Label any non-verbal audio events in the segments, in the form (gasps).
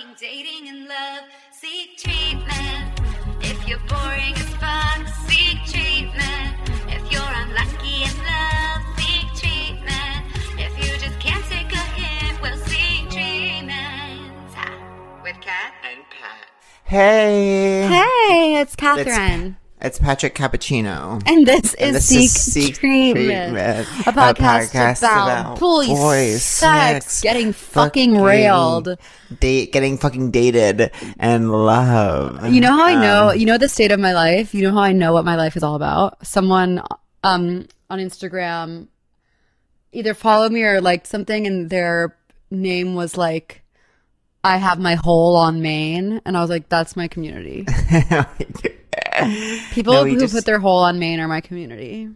Talking, dating, and love. Seek treatment. If you're boring as fuck, seek treatment. If you're unlucky in love, seek treatment. If you just can't take a hint, well, seek treatment. Ah, With Kat And Pat. Hey. Hey, it's It's, Catherine. it's Patrick Cappuccino. and this And is this Seek, is Seek Treatment, Treatment, a podcast, about, boys, boys, sex, sex, getting fucking, railed. date, getting fucking dated, and love. You know how I know? Um, you know the state of my life. You know how I know what my life is all about. Someone um on Instagram either followed me or liked something, and their name was like, "I have my hole on Maine," and I was like, "That's my community." (laughs) People No, who just- put their whole on Maine are my community.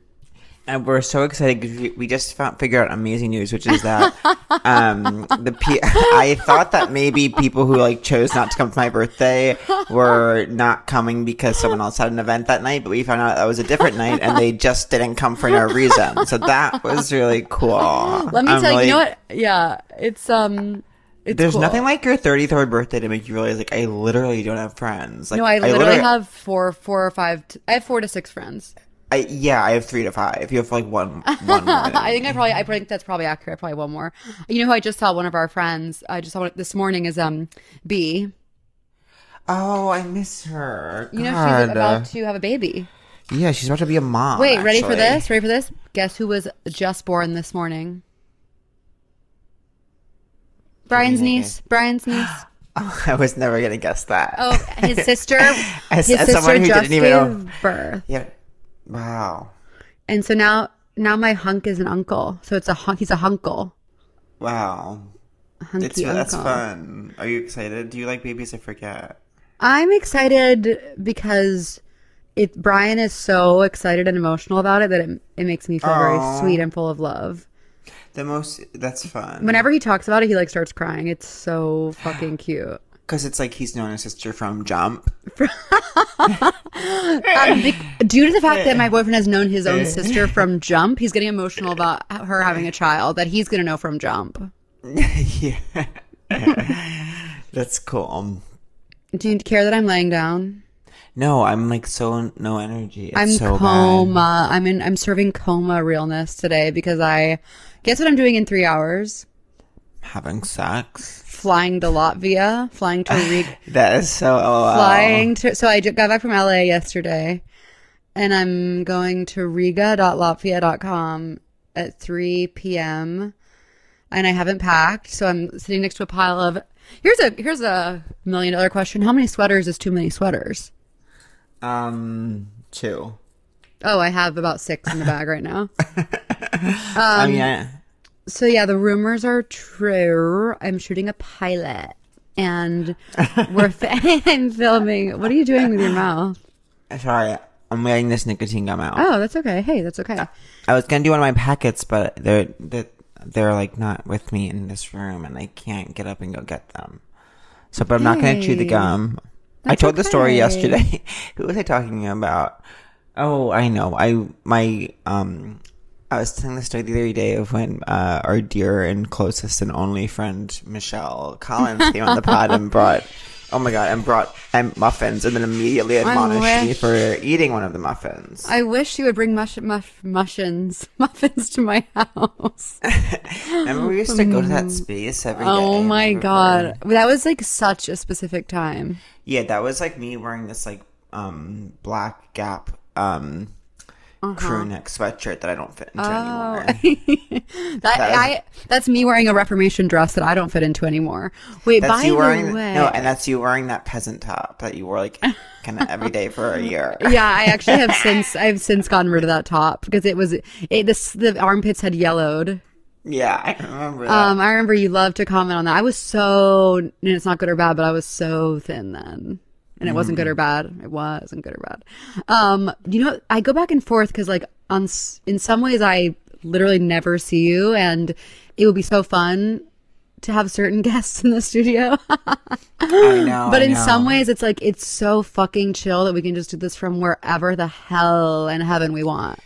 And we're so excited because we, we just found figured out amazing news, which is that (laughs) um the P- (laughs) I thought that maybe people who like chose not to come to my birthday were not coming because someone else had an event that night, but we found out that was a different night and they just didn't come for no reason. So that was really cool. Let me I'm tell you, you know what? Yeah, it's um, it's There's cool. nothing like your 33rd birthday to make you realize like I literally don't have friends. Like No, I literally, have four, four or five. T- I have four to six friends. I, yeah, I have three to five. You have like one, one. more (laughs) I think I probably, I think that's probably accurate. Probably one more. You know who I just saw? One of our friends. I just saw one this morning is um B. Oh, I miss her. You know she's about to have a baby. Yeah, she's about to be a mom. Wait, ready for this? Ready for this? Guess who was just born this morning? Brian's niece. Brian's niece. (gasps) Oh, I was never gonna guess that. Oh, his (laughs) sister. As- his as sister someone who just didn't even know- gave birth. Yeah. Wow. And so now, now my hunk is an uncle. So it's a hunk. He's a hunkle. Wow. Hunky It's that's fun. Are you excited? Do you like babies? I forget. I'm excited because it. Brian is so excited and emotional about it that it, it makes me feel very sweet and full of love. The most. That's fun. Whenever he talks about it, he like starts crying. It's so (gasps) fucking cute. Because it's like he's known his sister from Jump. (laughs) Um, due to the fact that my boyfriend has known his own sister (laughs) from Jump, he's getting emotional about her having a child that he's gonna know from Jump. (laughs) yeah. that's cool. Do you care that I'm laying down? No, I'm like so no energy. It's I'm so bad. coma. I'm in. I'm serving coma realness today because I. Guess what I'm doing in three hours? Having sex. Flying to Latvia. Flying to Riga. (laughs) That is so oh, LOL. flying to. So I got back from LA yesterday, and I'm going to Riga.latvia.com at 3 p.m. And I haven't packed, so I'm sitting next to a pile of. Here's a here's a million dollar question. How many sweaters is too many sweaters? Um, two. Oh, I have about six in the bag right now. I mean, I, So yeah, the rumors are true. I'm shooting a pilot, and we're (laughs) fi- (laughs) I'm filming. What are you doing with your mouth? sorry, I'm wearing this nicotine gum out. Oh, that's okay. Hey, that's okay. I was gonna do one of my packets, but they're they're, they're like not with me in this room, and I can't get up and go get them. So, but I'm not gonna chew the Hey, gum. I told the story yesterday. (laughs) Who was I talking about? Oh, I know. I my um. I was telling the story the other day of when uh, our dear and closest and only friend Michelle Collins came on the pod and (laughs) brought, oh my god, and brought um, muffins and then immediately admonished me for eating one of the muffins. I wish you would bring mush, mush, mushins, (laughs) muffins to my house. Remember we used to go to that space every day. Oh my god, that was like such a specific time. Yeah, that was like me wearing this like um black Gap um crew neck sweatshirt that I don't fit into Uh-huh. Oh, anymore. (laughs) that, was- I that's me wearing a Reformation dress that I don't fit into anymore. Wait, That's by you the wearing way, no, and that's you wearing that peasant top that you wore like kind of every day for a year. (laughs) yeah, I actually have since I've since gotten rid of that top because it was it this the armpits had yellowed. Yeah, I remember that. Um, I remember you loved to comment on that. I was so, and it's not good or bad, but I was so thin then. And it wasn't good or bad. It wasn't good or bad. Um, you know, I go back and forth because, like, on s- in some ways, I literally never see you, and it would be so fun to have certain (laughs) guests in the studio. (laughs) I know, but I in know. some ways, it's like it's so fucking chill that we can just do this from wherever the hell in heaven we want.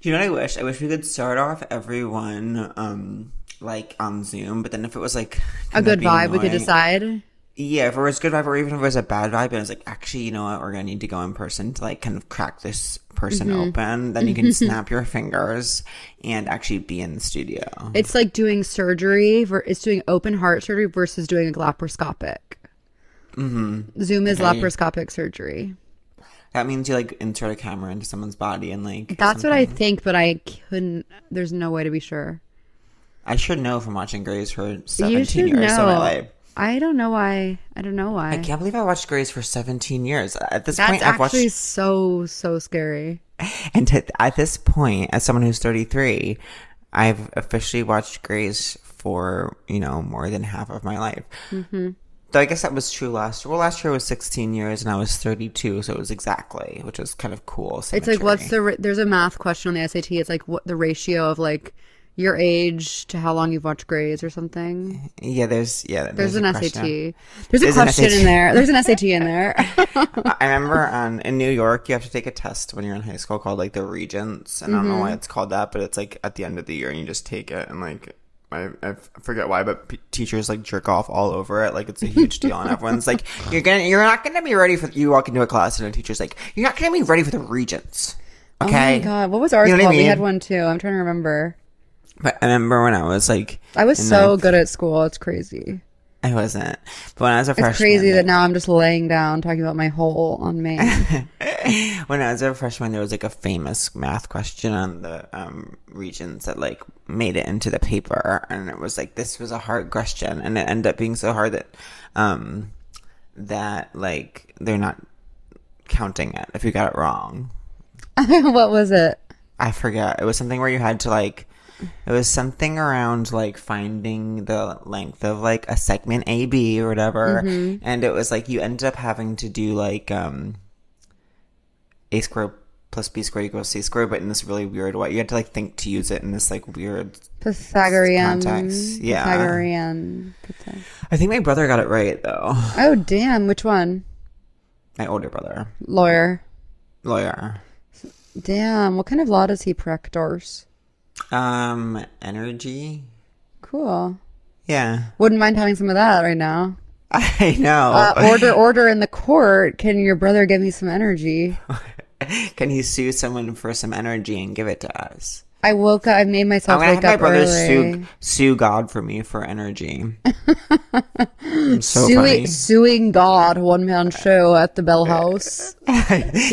Do you know what I wish? I wish we could start off everyone um like on Zoom, but then if it was like A good be vibe, we could decide. Yeah, if it was good vibe or even if it was a bad vibe, and I was like, actually, you know what, we're gonna need to go in person to like kind of crack this person Mm-hmm. open. Then you can (laughs) snap your fingers and actually be in the studio. It's like doing surgery. ver- It's doing open heart surgery versus doing a laparoscopic. Mm-hmm. Zoom is Okay. laparoscopic surgery. That means you like insert a camera into someone's body and like. That's what I think, but I couldn't. There's no way to be sure. I should know from watching Grey's for You seventeen should years of my life. I don't know why. I don't know why. I can't believe I watched Grey's for seventeen years. At this That's point, I've watched. actually so so scary. (laughs) And to, at this point, as someone who's 33, I've officially watched Grey's for, you know, more than half of my life. Mm-hmm. Though I guess that was true last year. Well, last year was 16 years and I was 32, so it was exactly, which is kind of cool. It's like what's the ra- there's a math question on the SAT. It's like what the ratio of like your age to how long you've watched Grey's or something. Yeah, there's, yeah, There's, a an. SAT. There's a There's question in there. There's an SAT in there. (laughs) (laughs) I remember um, in New York, you have to take a test when you're in high school called like the Regents, and I don't know Mm-hmm. why it's called that, but it's like at the end of the year, and you just take it, and like I, I forget why, but p- teachers like jerk off all over it, like it's a huge deal, and everyone's like, (laughs) "You're gonna, you're not gonna be ready for." You walk into a class, and a teacher's like, "You're not gonna be ready for the Regents." Okay. Oh my god, what was ours You know what I called? We had one too. I'm trying to remember. But I remember when I was like, I was so ninth- good at school. It's crazy. I wasn't, but when I was a freshman, It's crazy that now I'm just laying down talking about my hole on Maine. (laughs) when I was a freshman, there was like a famous math question on the um, Regents that like made it into the paper, and it was like this was a hard question, and it ended up being so hard that um, that like they're not counting it if you got it wrong. (laughs) what was it? I forget. It was something where you had to like. It was something around like finding the length of like a segment AB or whatever, and it was like you ended up having to do like um a squared plus b squared equals c squared, but in this really weird way. You had to like think to use it in this like weird. Pythagorean. Context, yeah. Pythagorean. I think my brother got it right though. Oh damn! Which one? My older brother, Lawyer. lawyer. Damn. What kind of law does he practice? Um, energy. Cool. Yeah, Wouldn't mind having some of that right now. (laughs) I know. Uh, order, order in the court. Can your brother give me some energy? (laughs) Can you sue someone for some energy and give it to us? I woke up. I made myself. I'm gonna wake have my brother early. sue sue God for me for energy. (laughs) So suing, funny. suing God, one man show at the Bell House. (laughs)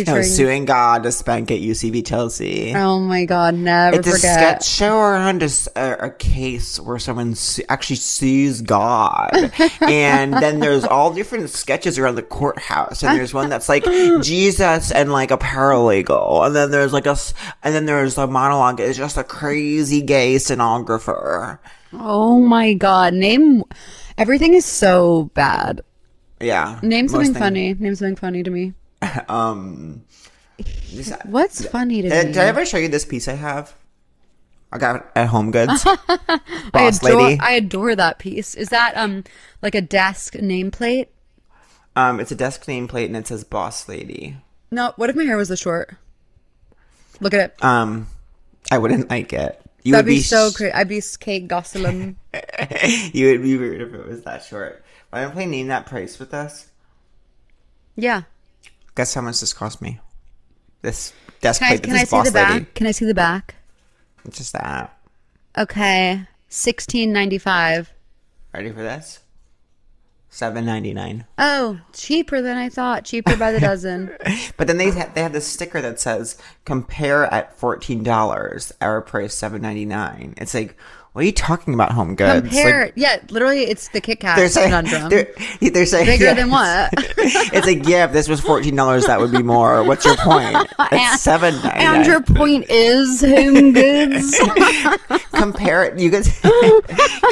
no, suing God to spank at UCB Chelsea. Oh my God! Never it's a sketch show around a case where someone su- actually sues God, (laughs) and then there's all different sketches around the courthouse, and there's one that's like Jesus and like a paralegal, and then there's like a and then there's a monologue. Just a crazy gay stenographer. Oh my God! Name everything is so bad. Yeah, Name something thing- funny. Name something funny to me. (laughs) Um, this- What's funny to Uh, me? did I ever show you this piece I have? I got it at Home Goods. (laughs) I Boss adore, lady. I adore that piece. Is that um like a desk nameplate? Um, it's a desk nameplate and it says Boss Lady. No. What if my hair was this short? Look at it. Um, I wouldn't like it. You That'd would be, be, so sh- great. I'd be Kate Gosselin. (laughs) you would be weird if it was that short. Why don't we Name That Price with us? yeah. Guess how much this cost me? This desk Can I, plate. can this I see the back? Lady. Can I see the back? It's just that. Okay. Sixteen ninety five. Ready for this? Seven ninety nine. Oh, cheaper than I thought. Cheaper by the (laughs) dozen. But then they had, they had this sticker that says compare at fourteen dollars. Our price seven ninety nine. It's like, what are you talking about? Home Goods. Compare. Like, yeah, literally, it's the Kit Kat they're saying conundrum. they're, they're saying Bigger yeah, than (laughs) what? it's like yeah, if this was fourteen dollars, that would be more. What's your point? It's (laughs) seven ninety nine. And your point is home goods. (laughs) compare it. You guys,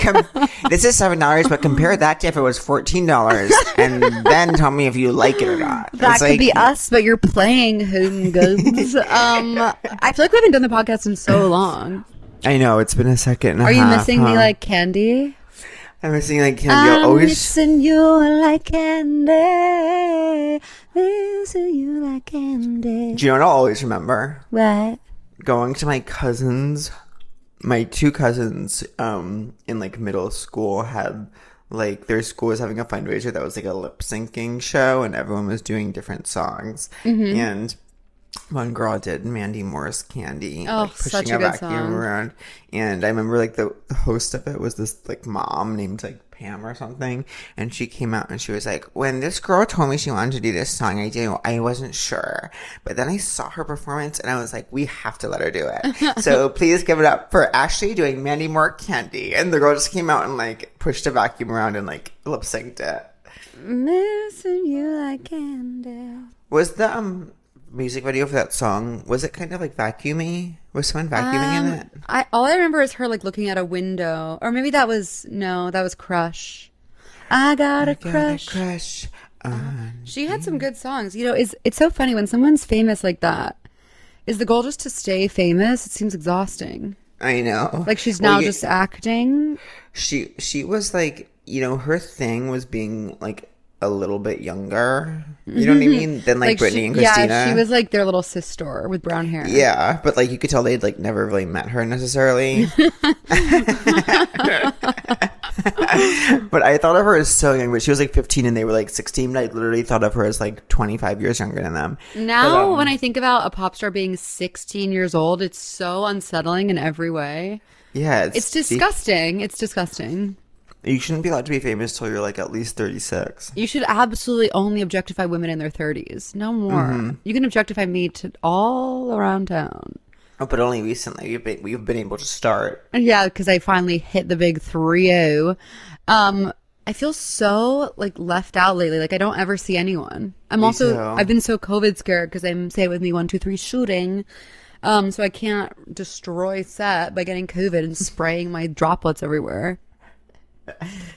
com- this is seven dollars, but compare that to if it was fourteen dollars, and then tell me if you like it or not. That It's could like- be us, but you're playing home goods. um, I feel like we haven't done the podcast in so long. I know it's been a second. And a Are you half, missing me like candy? I'm missing like candy. I'm always. missing you like candy. Missing you like candy. Do you know what I'll always remember? What? Going to my cousins. My two cousins, um, in like middle school had like their school was having a fundraiser that was like a lip syncing show, and everyone was doing different songs. Mm-hmm. And one girl did Mandy Moore's Candy, Oh, like such a good song. around. And I remember like the, the host of it was this like mom named like Pam or something, and she came out and she was like, "When this girl told me she wanted to do this song, I do. I wasn't sure, but then I saw her performance and I was like, we have to let her do it. (laughs) so please give it up for Ashley doing Mandy Moore Candy." And the girl just came out and like pushed a vacuum around and like lip synced it. Missing you like candy. Was the um music video for that song was it kind of like vacuumy? Was someone vacuuming in Um, it? I all I remember is her like looking at a window, or maybe that was no, that was Crush. I got a Got a crush. crush on She had some good songs. You know, it's it's so funny when someone's famous like that. Is the goal just to stay famous? It seems exhausting. I know. Like she's Well, now you- just acting. she she was like you know her thing was being like a little bit younger. You know what I mean? Than like, Britney she, and Christina. Yeah, she was like their little sister with brown hair. Yeah, but like you could tell they'd like never really met her necessarily. (laughs) but I thought of her as so young, but she was like 15 and they were like 16. I literally thought of her as like 25 years younger than them. Now, But, um, when I think about a pop star being 16 years old, it's so unsettling in every way. Yeah, It's disgusting. It's disgusting. You shouldn't be allowed to be famous till you're like at least 36. You should absolutely only objectify women in their 30s. No more. Mm-hmm. You can objectify me to all around town. Oh, but only recently we've been, we've been able to start. Yeah, because I finally hit the big 3 Um, I feel so like left out lately. Like I don't ever see anyone. I'm also too. I've been so COVID scared because I'm say it with me one two three shooting. Um, so I can't destroy set by getting COVID and spraying my droplets everywhere.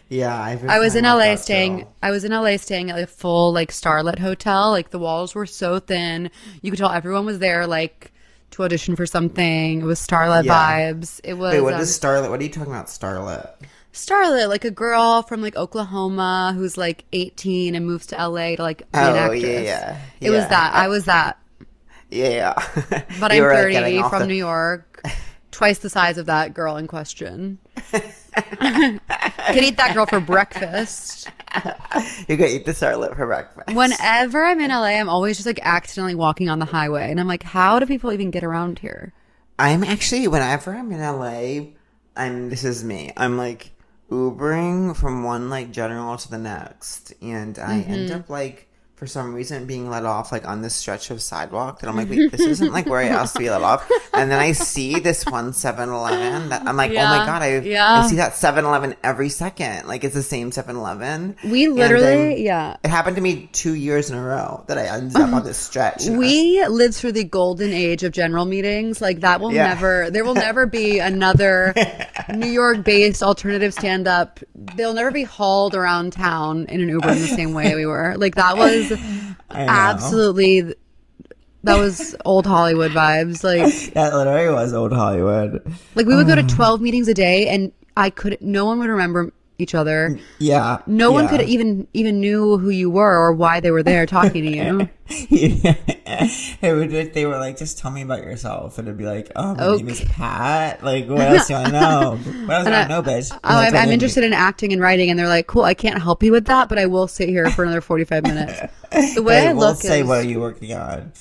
Yeah, I was in LA staying. I was in LA staying at a full like starlit hotel. Like the walls were so thin, you could tell everyone was there like to audition for something. It was starlit Yeah. vibes. It was Wait, what um, is Starlet? What are you talking about, Starlet? starlit, like a girl from like Oklahoma who's like 18 and moves to LA to like be an Oh, actress. yeah, yeah. It was that. I was that. Yeah. But (laughs) I'm were, like, 30 from the- New York, twice the size of that girl in question. (laughs) (laughs) Could eat that girl for breakfast. (laughs) You could eat the Starlet for breakfast. Whenever I'm in LA, I'm always just like accidentally walking on the highway, and I'm like, how do people even get around here? I'm actually whenever I'm in LA, I'm this is me. I'm like Ubering from one like general to the next, and I end Mm-hmm. up like for some reason being let off like on this stretch of sidewalk that I'm like, wait, this isn't like where I asked to be let off. And then I see this one 7-Eleven that I'm like, oh my god, I, yeah. I see that 7-Eleven every second. Like it's the same 7-Eleven. We literally, yeah. It happened to me two years in a row that I ended up on this stretch. Um, we lived through the golden age of general meetings. Like that will Yeah. never, there will never be (laughs) another (laughs) New York based alternative stand up. They'll never be hauled around town in an Uber in the same way we were. Like that was (laughs) Know. absolutely, that was old Hollywood vibes. Like, (laughs) That literally was old Hollywood. like we would go Mm. to 12 meetings a day and I could, no one would remember each other. Yeah. No one could even, even knew who you were or why they were there talking to you. (laughs) it would like, they were like, just tell me about yourself, and it'd be like, oh, my name is Pat. Like, what else do I know? What else do I know, bitch? Oh, I'm, I'm interested in acting and writing, and they're like, "Cool, I can't help you with that, but I will sit here for another 45 minutes." The way I I look say, is, what are you working on?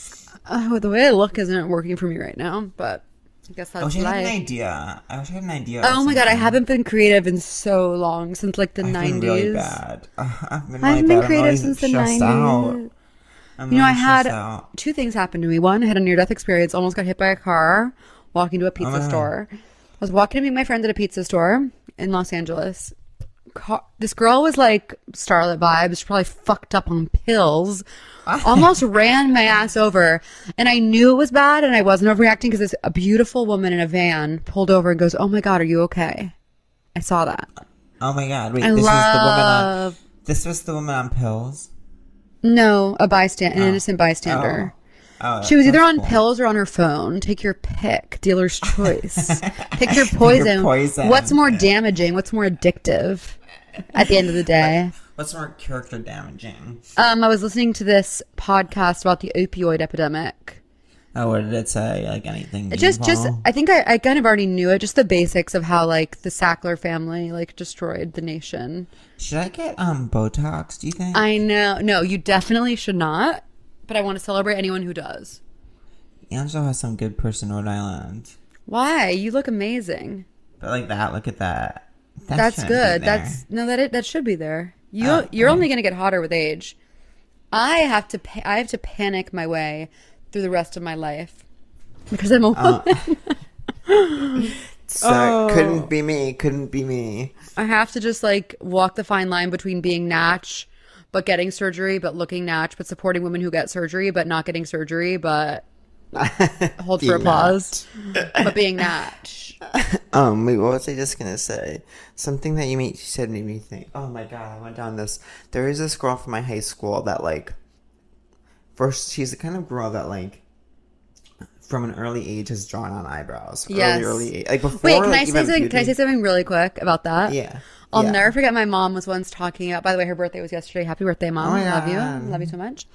oh, the way I look isn't working for me right now, but I guess I that's wish I had an idea. I wish I had an idea. Oh my god, I haven't been creative in so long since like the I've 90s. really bad. (laughs) I've been, I really haven't been creative since the 90s. out. I'm You know, I had out. two things happen to me. One, I had a near death experience, almost got hit by a car walking to a oh, pizza wow. store. I was walking to meet my friend at a pizza store in Los Angeles. Car- this girl was like starlet vibes, probably fucked up on pills. Ah. Almost ran my ass over, and I knew it was bad, and I wasn't overreacting because this a beautiful woman in a van pulled over and goes, "Oh my god, are you okay?" I saw that. Oh my god! Wait, I this was the woman on. This was the woman on pills. no a bystander, an oh. innocent bystander. Oh, oh She was either on cool. pills or on her phone. Take your pick. Dealer's (laughs) choice. Pick your poison. poison. What's more damaging? What's more addictive? At the end of the day, What's more character damaging? um, I was listening to this podcast about the opioid epidemic. Oh, what did it say? Like anything? It just, just. I think I, I kind of already knew it. Just the basics of how like the Sackler family like destroyed the nation. Should I get um Botox? Do you think? I know. No, you definitely should not. But I want to celebrate anyone who does. Angelo has some good person in Rhode Island. Why? You look amazing. But like that, look at that. That That's good. That's no that it, that should be there. You Oh, you're only going to get hotter with age. I have to pa- I have to panic my way through the rest of my life because I'm a Uh. (laughs) So Oh. couldn't be me. Couldn't be me. I have to just like walk the fine line between being natch but getting surgery but looking natch but supporting women who get surgery but not getting surgery but (laughs) hold for applause but being natch. (laughs) Um, wait, what was I just gonna say? Something that you made, you said made me think. Oh my god, I went down this. There is this girl from my high school that like, first she's the kind of girl that like, from an early age has drawn on eyebrows. Yes. Early, early age. Like before. Wait, can like, I say something? Can I say something really quick about that? Yeah. I'll Yeah. never forget. My mom was once talking about. By the way, her birthday was yesterday. Happy birthday, mom! Oh I love you. Love you so much.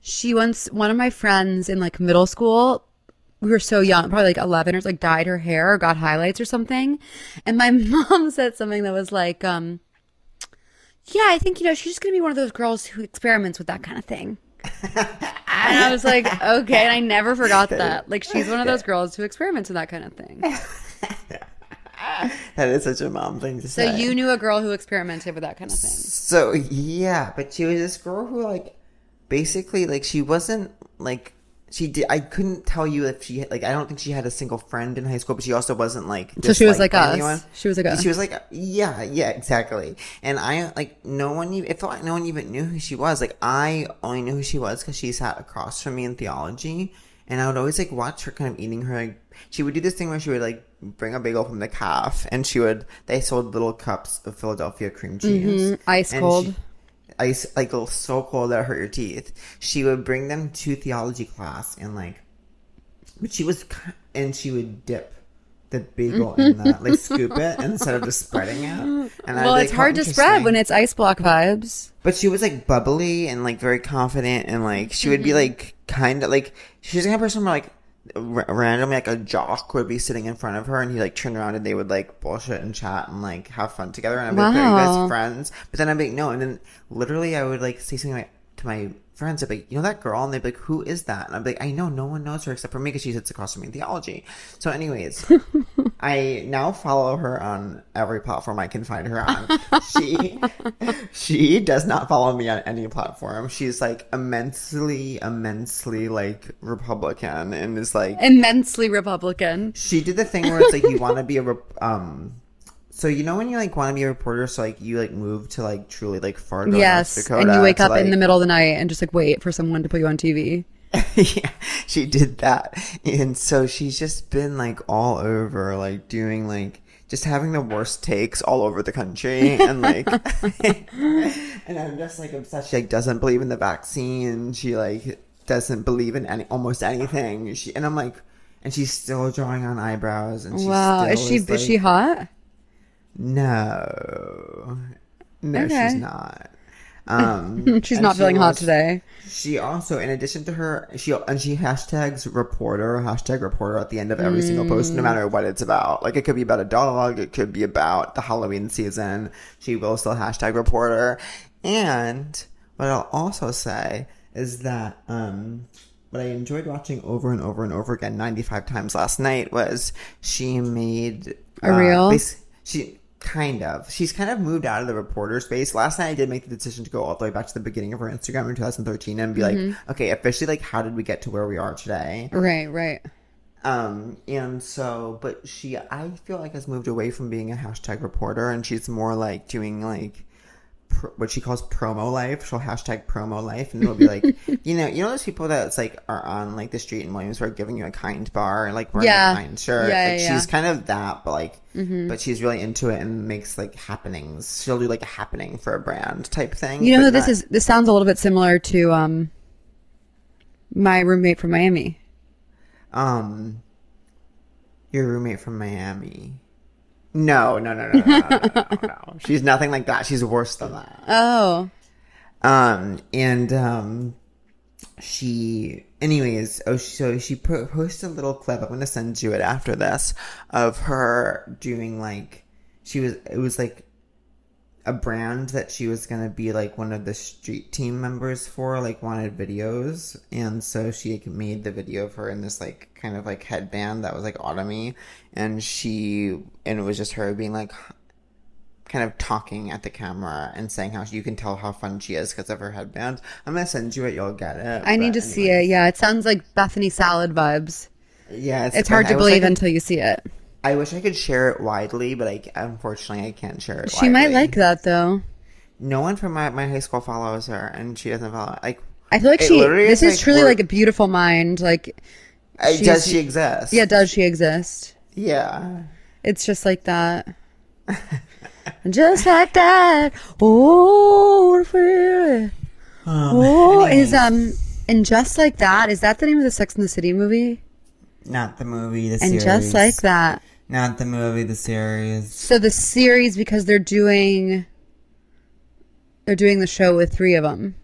She once one of my friends in like middle school. We were so young, probably like eleven, or like dyed her hair or got highlights or something. And my (laughs) mom said something that was like, um, "Yeah, I think you know she's just gonna be one of those girls who experiments with that kind of thing." and I was like, (laughs) "Okay," and I never forgot that. Like she's one of those girls who experiments with that kind of thing. (laughs) That is such a mom thing to So say. So you knew a girl who experimented with that kind of thing. So yeah, but she was this girl who like basically like she wasn't like she did I couldn't tell you if she like I don't think she had a single friend in high school, but she also wasn't like So she was like us. anyone. She was like us. She was like yeah, yeah, exactly. And I like no one even it felt like no one even knew who she was. Like I only knew who she was because she sat across from me in theology. And I would always like watch her kind of eating her like she would do this thing where she would like bring a bagel from the calf and she would they sold little cups of Philadelphia cream cheese. Mm-hmm. Ice And cold. she- ice like so cold that it hurt your teeth. She would bring them to theology class and like, but she was and she would dip the bagel in that, like scoop it (laughs) instead of just spreading it. And Well, be it's hard to spread when it's ice block vibes. But she was like bubbly and like very confident and like she would be Mm-hmm. like kind of like she's the kind of person where like r- randomly like a jock would be sitting in front of her and he like turn around and they would like bullshit and chat and like have fun together and I'd be like, are you Wow. guys friends? But then I'd be like, no. And then literally I would like say something like to my friends, I'd be like, you know that girl? And they'd be like, who is that? And I'd be like, I know no one knows her except for me because she sits across from me in theology. So anyways, (laughs) I now follow her on every platform I can find her on. (laughs) She she does not follow me on any platform. She's like immensely, immensely like Republican and is like Immensely Republican. she did the thing where it's like you want to be a um. So you know when you like want to be a reporter, so like you like move to like truly like Fargo, North Yes. Dakota, And you wake to, up in the middle of the night and just like wait for someone to put you on TV. (laughs) yeah, she did that. And so she's just been like all over, like doing like just having the worst takes all over the country. And like, (laughs) and I'm just like obsessed. She like doesn't believe in the vaccine. She like doesn't believe in any, almost anything. She, and I'm like, and she's still drawing on eyebrows. And wow. still Is she is, is she hot? No. No, Okay. she's not. Um, (laughs) She's not she feeling hot was- today. she also, in addition to her, she and she hashtags reporter, hashtag reporter at the end of every single post, Mm. no matter what it's about. Like it could be about a dog, it could be about the Halloween season. She will still hashtag reporter. And what I'll also say is that um, what I enjoyed watching over and over and over again, ninety five times last night, was she made A reel? bas- she kind of she's kind of moved out of the reporter space last night i did make the decision to go all the way back to the beginning of her instagram in 2013 and be Mm-hmm. like okay officially like how did we get to where we are today Right, right. um and so but she i feel like has moved away from being a hashtag reporter and she's more like doing like pr- what she calls promo life she'll hashtag promo life and it'll be like (laughs) you know you know those people that it's like are on like the street in williamsburg giving you a kind bar like wearing Yeah. a kind shirt Yeah, like yeah, she's kind of that but like but she's really into it and makes like happenings she'll do like a happening for a brand type thing You know this not- is this sounds a little bit similar to um my roommate from Miami. Um, your roommate from Miami. No, no, no, no, no, no, no, no, no. (laughs) She's nothing like that. She's worse than that. Oh. Um, and um, she, anyways, oh, so she po- posted a little clip. I'm gonna send you it after this of her doing like she was. It was like a brand that she was gonna be like one of the street team members for, like wanted videos, and so she like, made the video of her in this like kind of like headband that was like autumny, and she and it was just her being like kind of talking at the camera and saying how you can tell how fun she is because of her headband. I'm gonna send you it. You'll get it. I need to see it. Yeah, it sounds like Bethany salad vibes. Yeah, It's hard to I wish I believe could- until you see it. I wish I could share it widely, but I unfortunately I can't share it. She might like that though. No one from my, my high school follows her, and she doesn't follow. Like, I feel like she. This is is like truly like a beautiful mind. Like, uh, does she exist? yeah, does she exist? Yeah. It's just like that. (laughs) just like that. Oh, feel it. Oh, is um, and just like that. Is that the name of the Sex and the City movie? Not the movie, the series. And series. just like that. Not the movie, the series. So the series because they're doing. They're doing the show with three of them.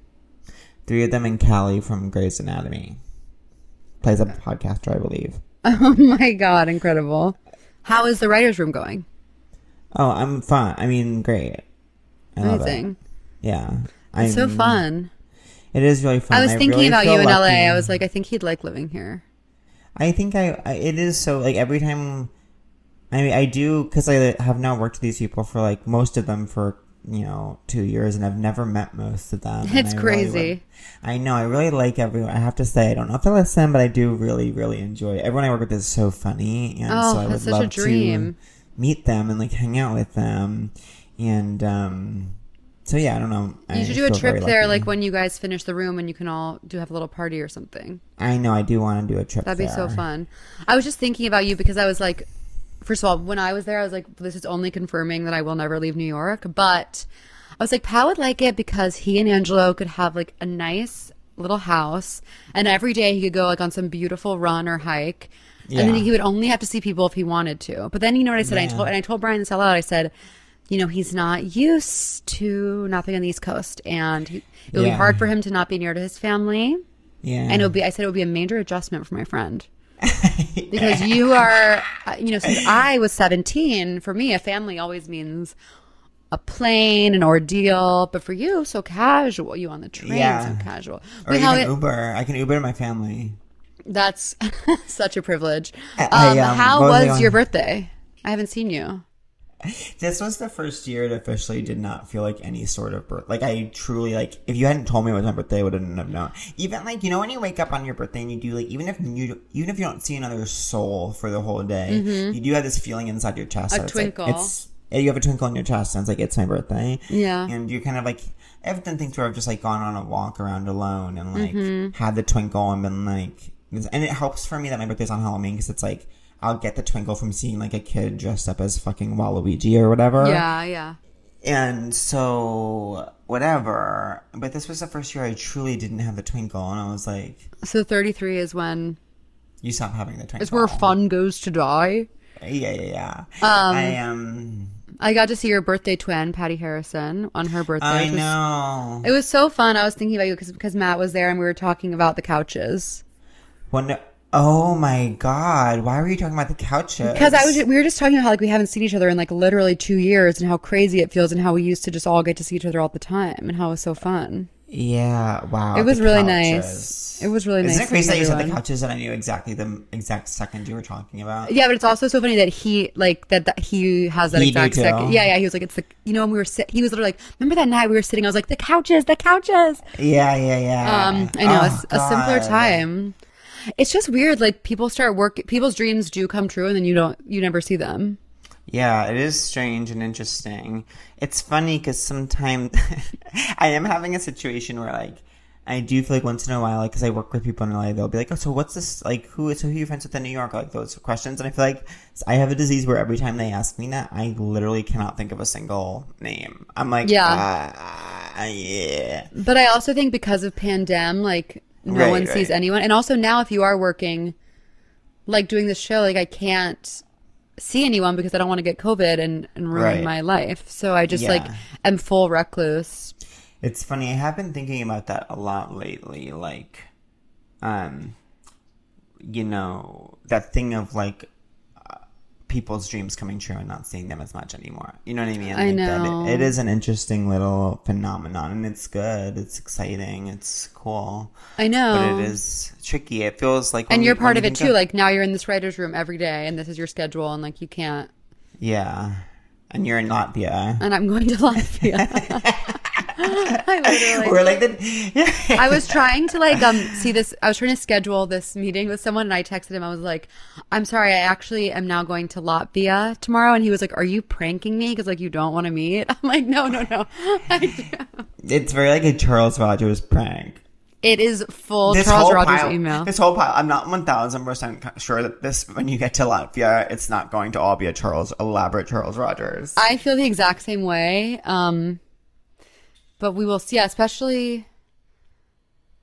Three of them and Callie from Grey's Anatomy. Plays a podcaster, I believe. (laughs) Oh my god, incredible! How is the writers' room going? Oh, I'm fun. I mean, great. I. Amazing. Yeah. It's so I'm- fun. It is really fun. I was thinking really about you in. LA. I was like, I think he'd like living here. I think I, I it is so like every time I mean I do cuz I have now worked with these people for like most of them for you know 2 years and I've never met most of them. It's I crazy. would- I know I really like everyone. I have to say I don't know if they listen but I do really really enjoy. Everyone I work with is so funny and Oh, so I would love dream. to meet them and like hang out with them and um so yeah, I don't know. I You should do a trip there, lucky. like when you guys finish the room and you can all do have a little party or something. I know I do want to do a trip That'd be so fun. I was just thinking about you because I was like, first of all, when I was there, I was like, this is only confirming that I will never leave New York. But I was like, Pat would like it because he and Angelo could have like a nice little house, and every day he could go like on some beautiful run or hike. And then he would only have to see people if he wanted to. But then you know what I said? I told and I told Brian this out loud. I said, you know, he's not used to not being on the East Coast, and he, it would be hard for him to not be near to his family. Yeah. And it would be, I said it would be a major adjustment for my friend. (laughs) because you are, uh, you know, since I was 17, for me, a family always means a plane, an ordeal. But for you, so casual. You on the train, Yeah. so casual. or Wait, even it- Uber. I can Uber to my family. that's (laughs) such a privilege. I- Um, I, um, how was your birthday? I haven't seen you. (laughs) This was the first year it officially did not feel like any sort of birth. Like I truly like. If you hadn't told me it was my birthday, I wouldn't have known. Even like you know when you wake up on your birthday and you do like even if you even if you don't see another soul for the whole day, you do have this feeling inside your chest. Mm-hmm. A that it's like- twinkle. it's yeah, you have a twinkle in your chest, and it's like it's my birthday. Yeah. and you're kind of like. I've done things where I've just like gone on a walk around alone and like Mm-hmm. had the twinkle and been like, and it helps for me that my birthday's on Halloween because it's like I'll get the twinkle from seeing like a kid dressed up as fucking Waluigi or whatever. Yeah, yeah. And so, whatever. But this was the first year I truly didn't have the twinkle, and I was like, So 33 is when "You stop having the twinkle." it's where fun goes to die. Yeah, yeah, yeah. I um, I got to see your birthday twin, Patty Harrison, on her birthday. I was- know. It was so fun. I was thinking about you because because Matt was there and we were talking about the couches. When oh my god, why were you talking about the couches? Because I was we were just talking about how like we haven't seen each other in like literally two years and how crazy it feels and how we used to just all get to see each other all the time and how it was so fun. Yeah, wow. It was really couches. nice. It was really nice. Isn't it crazy that you said the couches and I knew exactly the exact second you were talking about? Yeah, but it's also so funny that he like that, that he has that He exact second. Yeah, yeah. He was like, it's the you know when we were sit- he was literally like, remember that night we were sitting? I was like, the couches, the couches. Yeah, yeah, yeah. Um, I know Oh, it's a simpler time. It's just weird. Like people start work, people's dreams do come true, and then you don't, you never see them. Yeah, it is strange and interesting. It's funny because sometimes (laughs) I am having a situation where like I do feel like once in a while, like because I work with people in LA, they'll be like, "Oh, so what's this? Like, who is so who are you friends with in New York?" Like those questions, and I feel like I have a disease where every time they ask me that, I literally cannot think of a single name. I'm like, Yeah. uh, yeah, But I also think because of pandem, like no Right, one sees right. anyone, and also now if you are working, like doing this show, like I can't see anyone because I don't want to get COVID and, and ruin Right. my life. So I just like am full recluse. It's funny. I have been thinking about that a lot lately. Like, um, you know, that thing of like, people's dreams coming true and not seeing them as much anymore. You know what I mean? I Like, that know. It, it is an interesting little phenomenon, and it's good. It's exciting. It's cool. I know. But it is tricky. It feels like, and you- you're part of it too. Like now you're in this writer's room every day and this is your schedule and like you can't yeah, and you're in Latvia. and I'm going to (laughs) Latvia. (laughs) (laughs) I literally We're like the. I was trying to like um (laughs) see this. I was trying to schedule this meeting with someone, and I texted him. I was like, "I'm sorry, I actually am now going to Latvia tomorrow." And he was like, "Are you pranking me? Because like you don't want to meet?" (laughs) I'm like, "No, no, no." it's very like a Charles Rogers prank. it is full This Charles Rogers pile, email. This whole pile. I'm not one thousand percent sure that this when you get to Latvia, it's not going to all be a Charles elaborate Charles Rogers. I feel the exact same way. Um, but we will see. Yeah, especially.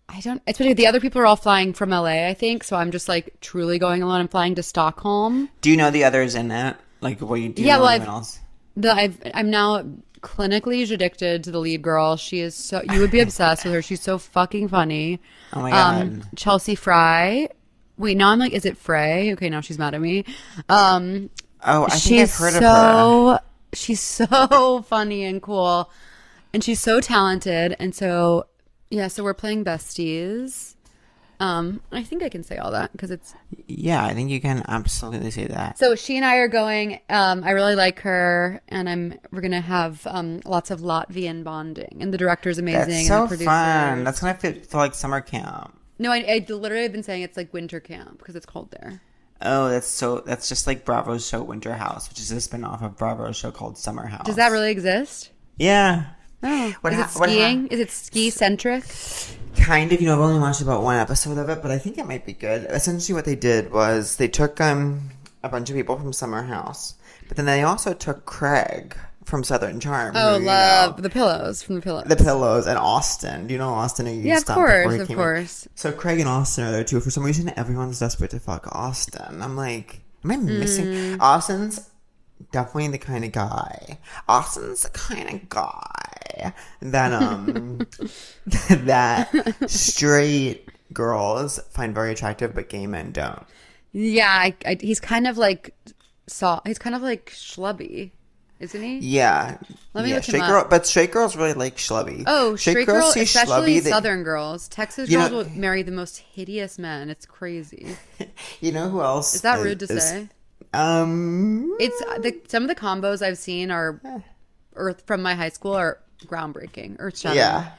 I don't. Especially the other people are all flying from LA. I think so. I'm just like truly going alone. I'm flying to Stockholm. do you know the others in it? Like, what you do? You Yeah, know well, anyone I've- else? the I've, I'm now clinically addicted to the lead girl. She is so you would be obsessed with her. She's so fucking funny. Oh my god. Um, Chelsea Fry. Wait, now I'm like, is it Frey? Okay, now she's mad at me. Um, oh, I think I've she's heard of her. she's so (laughs) funny and cool, and she's so talented. And so yeah, so we're playing besties. Um, I think I can say all that because it's Yeah, I think you can absolutely say that. So she and I are going. Um, I really like her, and I'm. We're gonna have um, lots of Latvian bonding, and the director's amazing. That's and so the producer. fun. That's gonna fit for like summer camp. no, I, I literally have been saying it's like winter camp because it's cold there. Oh, that's so. That's just like Bravo's show Winter House, which is a spin-off of Bravo's show called Summer House. Does that really exist? Yeah. Oh, (gasps) What is ha- it what ha- is it ski centric? Kind of, you know, I've only watched about one episode of it, but I think it might be good. Essentially, what they did was they took um a bunch of people from Summer House, but then they also took Craig from Southern Charm. Oh, who, love know, the pillows from the pillows. the pillows and Austin. Do you know Austin? Who yeah, of used to before course, of came in? course. So Craig and Austin are there too. For some reason, everyone's desperate to fuck Austin. I'm like, am I missing? Mm. Austin's definitely the kind of guy. Austin's the kind of guy that um (laughs) (laughs) that straight girls find very attractive, but gay men don't. Yeah, I, I, he's kind of like saw. He's kind of like schlubby, isn't he? Yeah, Let me yeah, look him straight up. girl, but straight girls really like schlubby. Oh, straight, girls, see especially schlubby, they- Southern girls. Texas girls know- will marry the most hideous men. It's crazy. (laughs) You know who else? Is that rude to is- say? Um, It's the some of the combos I've seen are Earth from my high school are groundbreaking. Earth shattering. yeah.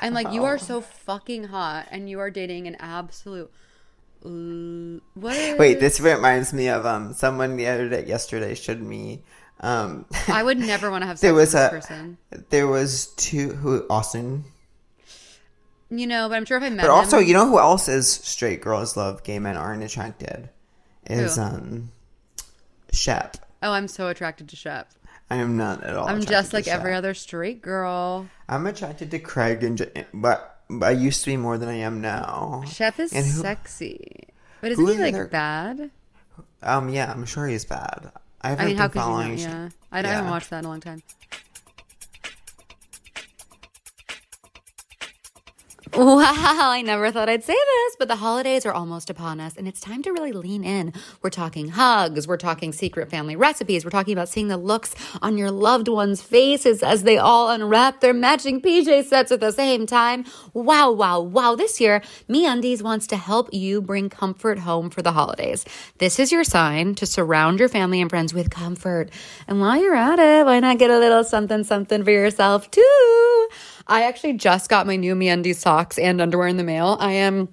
I'm like, you are so fucking hot, and you are dating an absolute. What? Wait, this reminds me of um someone the other day yesterday showed me um I would never want to have (laughs) sex there with was a person. there was two who Austin You know, but I'm sure if I met but also him, you know who else is straight girls love gay men aren't attracted is Who? um Shep. oh, I'm so attracted to Shep. I am not at all. I'm just like every Shep. other straight girl. I'm attracted to Craig and J- but, but I used to be more than I am now. Shep is And who- sexy, but isn't he like other- bad? Um yeah, I'm sure he's bad. I haven't I mean, been you following not? Sh- Yeah, I, I haven't watched that in a long time. (laughs) Wow, I never thought I'd say this, but the holidays are almost upon us and it's time to really lean in. We're talking hugs, we're talking secret family recipes, we're talking about seeing the looks on your loved ones' faces as they all unwrap their matching PJ sets at the same time. Wow, wow, wow. This year, MeUndies wants to help you bring comfort home for the holidays. This is your sign to surround your family and friends with comfort. And while you're at it, why not get a little something something for yourself too? I actually just got my new MeUndies socks and underwear in the mail. I am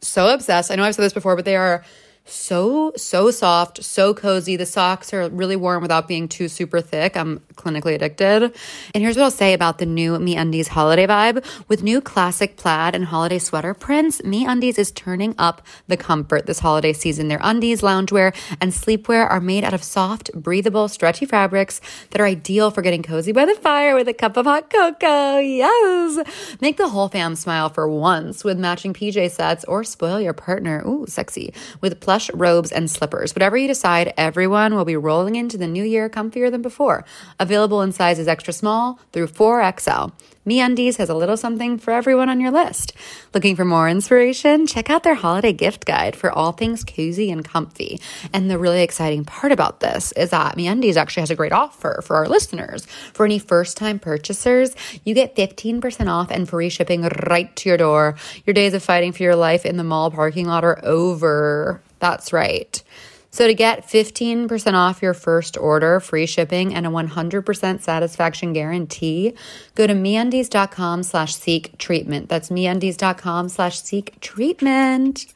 so obsessed. I know I've said this before, but they are so so soft, so cozy. The socks are really warm without being too super thick. I'm clinically addicted. And here's what I'll say about the new MeUndies holiday vibe. With new classic plaid and holiday sweater prints, MeUndies is turning up the comfort this holiday season. Their undies, loungewear, and sleepwear are made out of soft, breathable, stretchy fabrics that are ideal for getting cozy by the fire with a cup of hot cocoa. Yes. Make the whole fam smile for once with matching PJ sets or spoil your partner. Ooh, sexy. With plush plush robes and slippers. Whatever you decide, everyone will be rolling into the new year comfier than before. Available in sizes extra small through 4XL. MeUndies has a little something for everyone on your list. Looking for more inspiration? Check out their holiday gift guide for all things cozy and comfy. And the really exciting part about this is that MeUndies actually has a great offer for our listeners. For any first-time purchasers, you get 15% off and free shipping right to your door. Your days of fighting for your life in the mall parking lot are over. That's right. So to get 15% off your first order, free shipping, and a 100% satisfaction guarantee, go to meundies.com slash seek treatment. That's meundies.com slash seek treatment.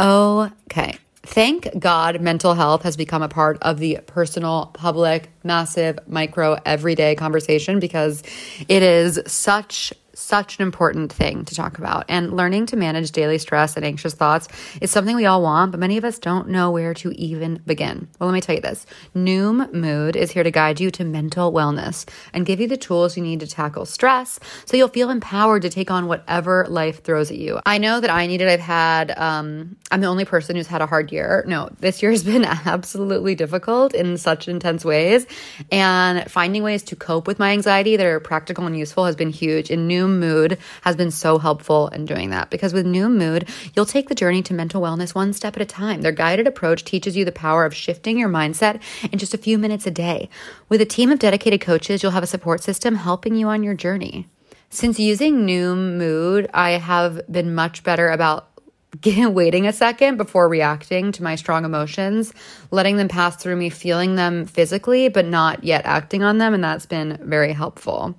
Okay. Thank God mental health has become a part of the personal, public, massive, micro, everyday conversation because it is such such an important thing to talk about. And learning to manage daily stress and anxious thoughts is something we all want, but many of us don't know where to even begin. Well, let me tell you this Noom Mood is here to guide you to mental wellness and give you the tools you need to tackle stress so you'll feel empowered to take on whatever life throws at you. I know that I needed. I've had, um, I'm the only person who's had a hard year. No, this year has been (laughs) absolutely difficult in such intense ways. And finding ways to cope with my anxiety that are practical and useful has been huge. And Noom Mood has been so helpful in doing that because with Noom Mood, you'll take the journey to mental wellness one step at a time. Their guided approach teaches you the power of shifting your mindset in just a few minutes a day. With a team of dedicated coaches, you'll have a support system helping you on your journey. Since using Noom Mood, I have been much better about (laughs) waiting a second before reacting to my strong emotions, letting them pass through me, feeling them physically, but not yet acting on them. And that's been very helpful.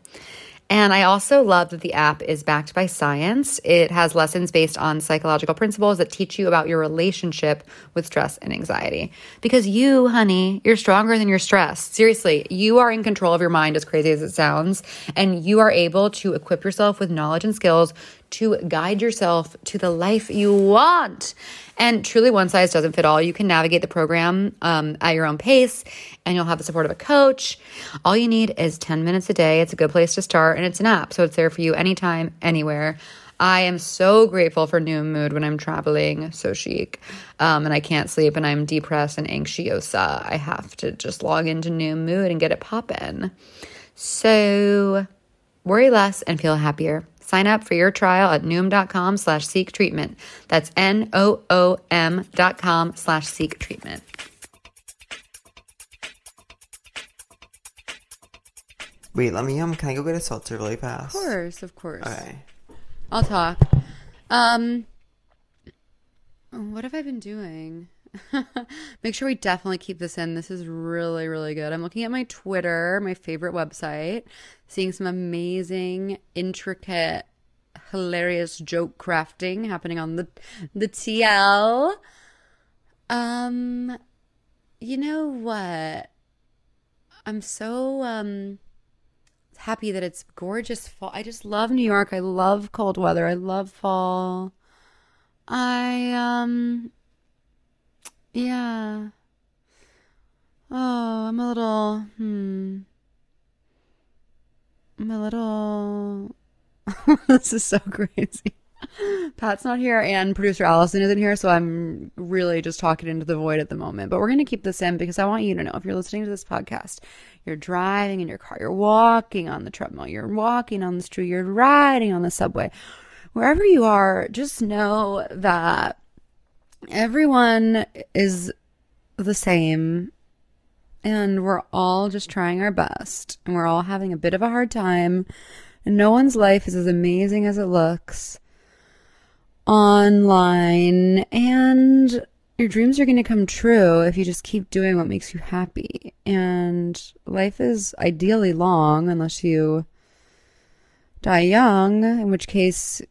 And I also love that the app is backed by science. It has lessons based on psychological principles that teach you about your relationship with stress and anxiety. Because you, honey, you're stronger than your stress. Seriously, you are in control of your mind, as crazy as it sounds, and you are able to equip yourself with knowledge and skills to guide yourself to the life you want. And truly, one size doesn't fit all. You can navigate the program um, at your own pace, and you'll have the support of a coach. All you need is 10 minutes a day. It's a good place to start, and it's an app, so it's there for you anytime, anywhere. I am so grateful for Noom Mood when I'm traveling, so chic, um, and I can't sleep and I'm depressed and anxiosa. I have to just log into Noom Mood and get it poppin'. So worry less and feel happier. Sign up for your trial at noom.com slash seek treatment. That's N O O M dot com slash seek treatment. Wait, let me um. Can I go get a seltzer really fast? Of course, of course. Okay. I'll talk. Um, what have I been doing? (laughs) Make sure we definitely keep this in. This is really, really good. I'm looking at my Twitter, my favorite website, seeing some amazing, intricate, hilarious joke crafting happening on the the TL. Um, you know what? I'm so um happy that it's gorgeous fall. I just love New York. I love cold weather. I love fall. I um yeah. Oh, I'm a little hmm. I'm a little (laughs) this is so crazy. Pat's not here and producer Allison isn't here, so I'm really just talking into the void at the moment. But we're going to keep this in because I want you to know if you're listening to this podcast, you're driving in your car, you're walking on the treadmill, you're walking on the street, you're riding on the subway, wherever you are, just know that everyone is the same and we're all just trying our best and we're all having a bit of a hard time and no one's life is as amazing as it looks online and your dreams are going to come true if you just keep doing what makes you happy and life is ideally long unless you die young in which case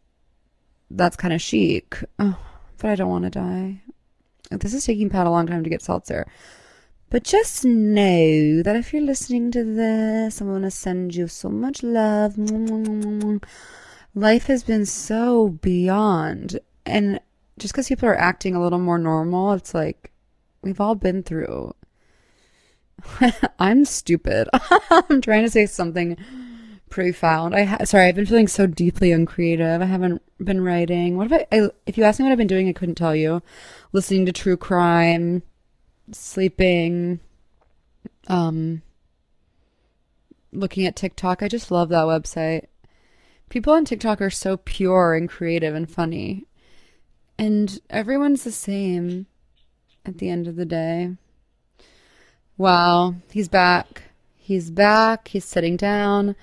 that's kind of chic. Oh, but i don't want to die. This is taking pat a long time to get seltzer but just know that if you're listening to this i'm going to send you so much love. Life has been so beyond and just because people are acting a little more normal it's like we've all been through. (laughs) I'm stupid. (laughs) I'm trying to say something profound. I ha- sorry, I've been feeling so deeply uncreative. I haven't been writing. What if I, I? If you asked me what I've been doing, I couldn't tell you. Listening to true crime, sleeping, um, looking at TikTok. I just love that website. People on TikTok are so pure and creative and funny, and everyone's the same at the end of the day. Wow, he's back. He's back. He's sitting down.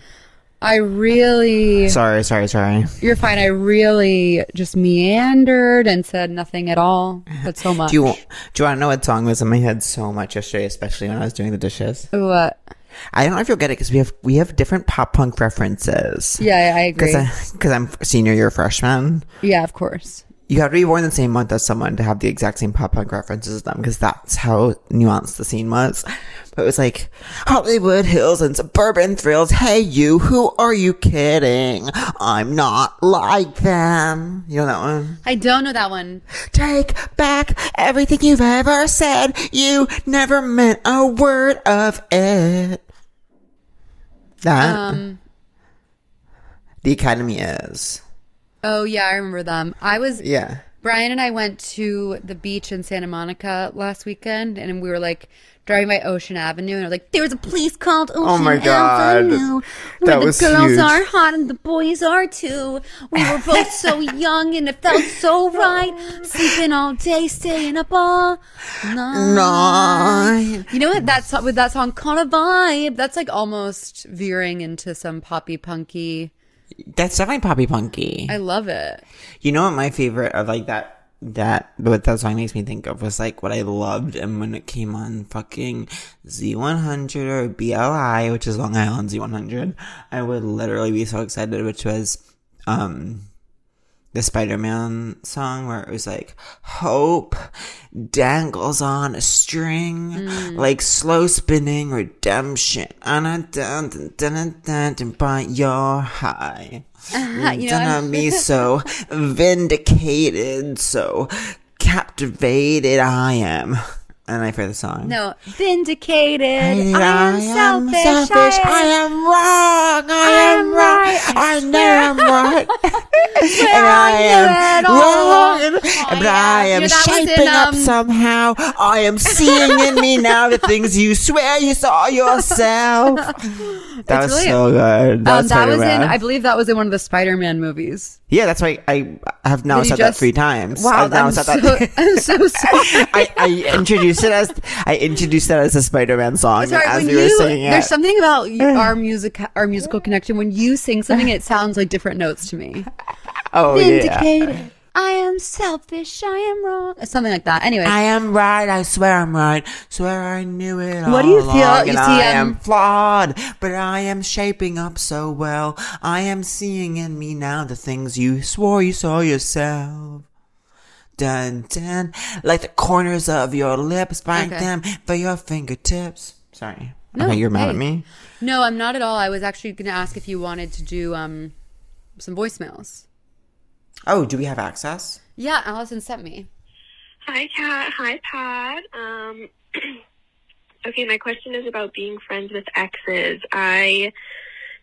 I really. Sorry, sorry, sorry. You're fine. I really just meandered and said nothing at all, but so much. Do you do you want to know what song was in my head so much yesterday, especially when I was doing the dishes? What? I don't know if you'll get it because we have we have different pop punk references. Yeah, I agree. Because I'm senior year freshman. yeah, of course. You have to be born the same month as someone to have the exact same pop punk references as them because that's how nuanced the scene was. But it was like Hollywood Hills and suburban thrills. Hey, you, who are you kidding? I'm not like them. You know that one? I don't know that one. Take back everything you've ever said. You never meant a word of it. That Um. the Academy is. Oh yeah, I remember them. I was Yeah. Brian and I went to the beach in Santa Monica last weekend, and we were like driving by Ocean Avenue, and I was like, "There's a place called oh Ocean Oh my God. Avenue where That the girls huge. are hot and the boys are too. We were both (laughs) so young, and it felt so right, sleeping all day, staying up all night." You know what? That song with that song, "Caught a Vibe." That's like almost veering into some poppy punky. That's definitely poppy punky. I love it. You know what my favorite of like that that but that's what makes me think of was like what I loved and when it came on fucking Z100 or BLI, which is Long Island Z100, I would literally be so excited, which was um the Spider-Man song where it was like hope dangles on a string mm. like slow spinning redemption. And a dun dun dun dun by your high. (laughs) You know, done I'm- on me so vindicated so captivated I am and I forget the song No, vindicated. I, I am selfish. I am wrong. I, am am right. I I know I'm (laughs) right. and I I am wrong. Oh, but yeah. I am Yeah, that in, shaping up um, somehow. I am seeing in me now the things you swear you saw yourself. (laughs) That was so good. That Um, was that was in. I believe that was in one of the Spider-Man movies. Yeah, that's why I have now Did said that three times. Wow, I've now I'm said so, that. (laughs) I'm so (laughs) sorry. I, I introduced it as I introduced that as a Spider-Man song Sorry, as we were you, singing it. there's something about (sighs) our music, our musical connection. When you sing something, it sounds like different notes to me. oh yeah. I am selfish. I am wrong. Something like that. Anyway, I am right. I swear I'm right. Swear I knew it all What do you feel- along, you see, I um, am flawed, but I am shaping up so well. I am seeing in me now the things you swore you saw yourself. Dun dun, like the corners of your lips, bite Okay. them for your fingertips. Sorry. No, okay, you're mad hey. at me. no, I'm not at all. I was actually going to ask if you wanted to do um some voicemails. Oh, do we have access? Yeah, Allison sent me. Hi, Kat. Hi, Pat. Um, (clears throat) okay, my question is about being friends with exes. I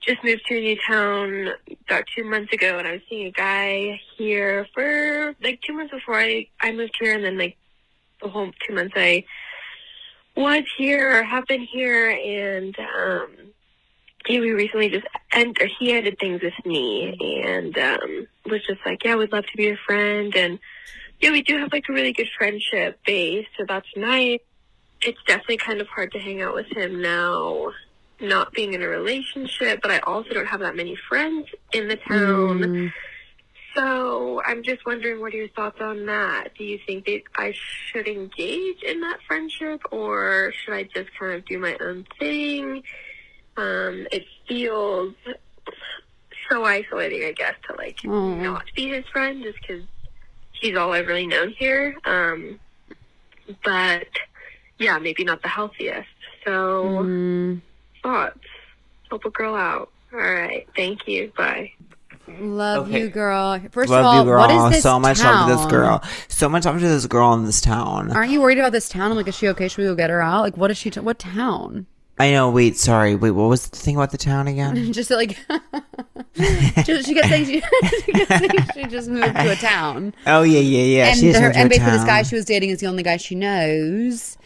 just moved to a new town about two months ago, and I was seeing a guy here for like two months before I I moved here, and then like the whole two months I was here or have been here, and um, yeah, we recently just or he ended things with me, and um, was just like, yeah, we'd love to be your friend, and yeah, we do have like a really good friendship base, so that's nice. It's definitely kind of hard to hang out with him now, not being in a relationship, but I also don't have that many friends in the town. Mm, So I'm just wondering, what are your thoughts on that? Do you think that I should engage in that friendship, or should I just kind of do my own thing? Um, it feels so isolating, I guess, to like Aw. not be his friend, just because he's all I've really known here. Um, but yeah, maybe not the healthiest. So mm, thoughts. Help a girl out. All right. Thank you. Bye. love Okay. you, girl. First love of all, you, girl. what is this so much love to this girl. So much love to this girl in this town. Aren't you worried about this town? I'm like, is she okay? Should we go get her out? Like, what is she? T- what town? I know. Wait, sorry. Wait, what was the thing about the town again? (laughs) Just like (laughs) just, she kept saying she, (laughs) she kept saying she just moved to a town. Oh yeah, yeah, yeah. and She her, and basically this guy she was dating is the only guy she knows.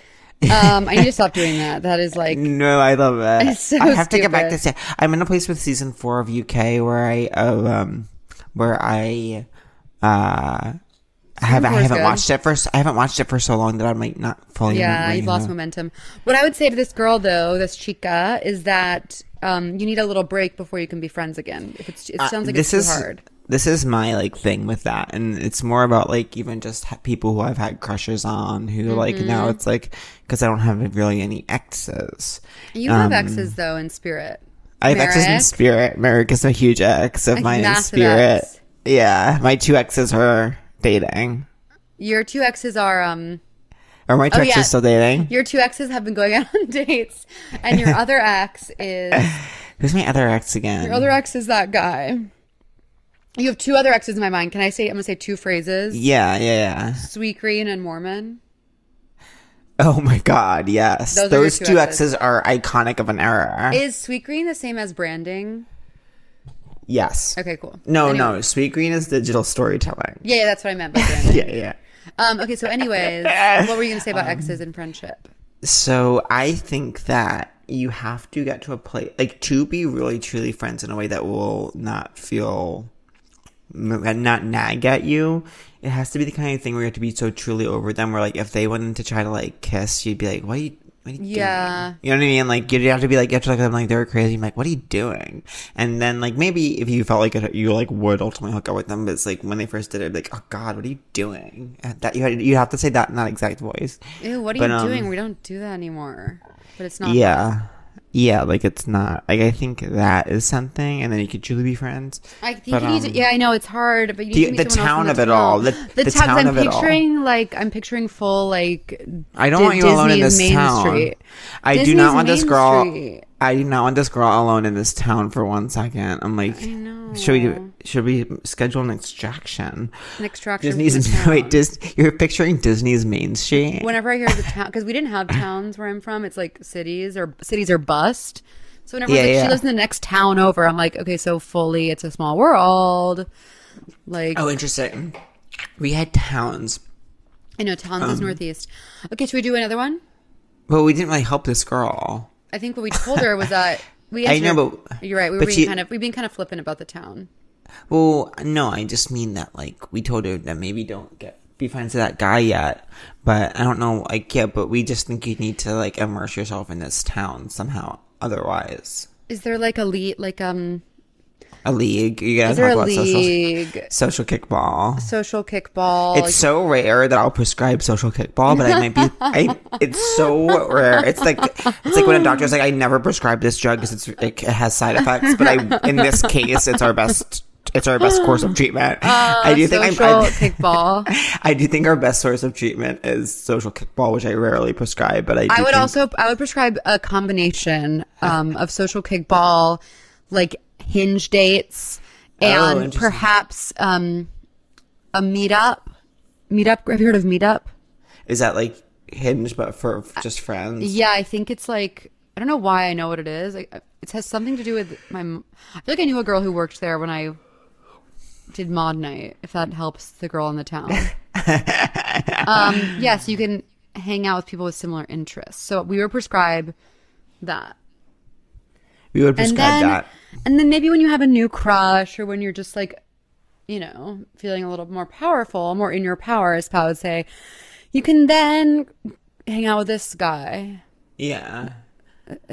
Um, I need to stop doing that. That is like No, I love that. So I have to get back to say I'm in a place with season four of UK where I uh, um where I uh I haven't I haven't good. watched it for I haven't watched it for so long that I'm like not fully yeah, you've lost to- momentum. What I would say to this girl though, this chica, is that um, you need a little break before you can be friends again. If it's, it sounds like this it's too is hard. this is my like thing with that and it's more about like even just ha- people who i've had crushes on who like now Mm-hmm. it's like because i don't have really any exes You have um, exes though in spirit. i have exes in spirit merrick is a huge ex of mine in spirit ex. yeah my two exes are dating Your two exes are um are my two Oh, exes yeah. still dating your two exes have been going (laughs) out on dates, and your other ex is (sighs) who's my other ex again your other ex is that guy. You have two other exes in my mind. Can I say? I'm gonna say two phrases: yeah yeah yeah Sweet Green and Mormon. oh my god yes Those those two two exes. exes are iconic of an era Is Sweet Green the same as branding? Yes Okay, cool. no Anyway. no sweet green is digital storytelling Yeah, yeah, that's what I meant by branding. (laughs) yeah yeah Um, okay, so anyways, (laughs) what were you gonna say about exes and friendship? So I think that you have to get to a place like to be really truly friends in a way that will not feel not nag at you. It has to be the kind of thing where you have to be so truly over them. Where like if they wanted to try to like kiss, you'd be like, "What are you?" What are you Yeah. doing? You know what I mean? Like you'd have to be like, you have to look at them like they're crazy. I'm like, what are you doing? And then like maybe if you felt like it, you like would ultimately hook up with them, but it's like when they first did it, like, oh god, what are you doing? That you had, you have to say that in that exact voice. Ew, what are But, you um, doing? We don't do that anymore. But it's not. Yeah. Yeah, like it's not like I think that is something, and then you could truly be friends. I think But, you need to, um, yeah, I know it's hard, but you the- need to meet the town of it all, the- the, the town, I'm of it all. picturing like I'm picturing full like. I don't Di- want you alone in Disney's this Main town. Street. I do not want this girl. Street. I do not want this girl alone in this town for one second. I'm like, should we do, should we schedule an extraction? An extraction. Disney's from the (laughs) town. wait, Dis, you're picturing Disney's Main Street. Whenever I hear the town, because we didn't have (laughs) towns where I'm from, it's like cities or cities are bust. So whenever Yeah, like, yeah. she lives in the next town over, I'm like, okay, so fully, it's a small world. Like, oh, interesting. We had towns, I know towns Um, is northeast. Okay, should we do another one? Well, we didn't really help this girl. I think what we told her was that (laughs) we. I know, but- you're right. We were being she- kind of we being kind of flippant about the town. Well, no, I just mean that like we told her that maybe don't get be friends with that guy yet. But I don't know, like yeah, but we just think you need to like immerse yourself in this town somehow. Otherwise, Is there like a lead, like um, a league. You gotta talk about social social kickball. social kickball? It's like- so rare that I'll prescribe social kickball, but I might be. (laughs) I, it's so rare. It's like it's like when a doctor's like, I never prescribe this drug because it's it has side effects. But I, in this (laughs) case, it's our best. It's our best course of treatment. I do think I'm, I, kickball. (laughs) I do think our best source of treatment is social kickball, which I rarely prescribe. But I, do I would think- also I would prescribe a combination um, of social kickball, like hinge dates, Oh, and interesting. perhaps um, a meetup. Meetup. Have you heard of meetup? is that like hinge, but for just friends. Yeah, I think it's like I don't know why I know what it is. It has something to do with my. I feel like I knew a girl who worked there when I did mod night. If that helps the girl in the town. (laughs) um, yes, you can hang out with people with similar interests. So we would prescribe that. We would And prescribe then, that. and then maybe when you have a new crush or when you're just like, you know, feeling a little more powerful, more in your power, as Pa would say, you can then hang out with this guy Yeah.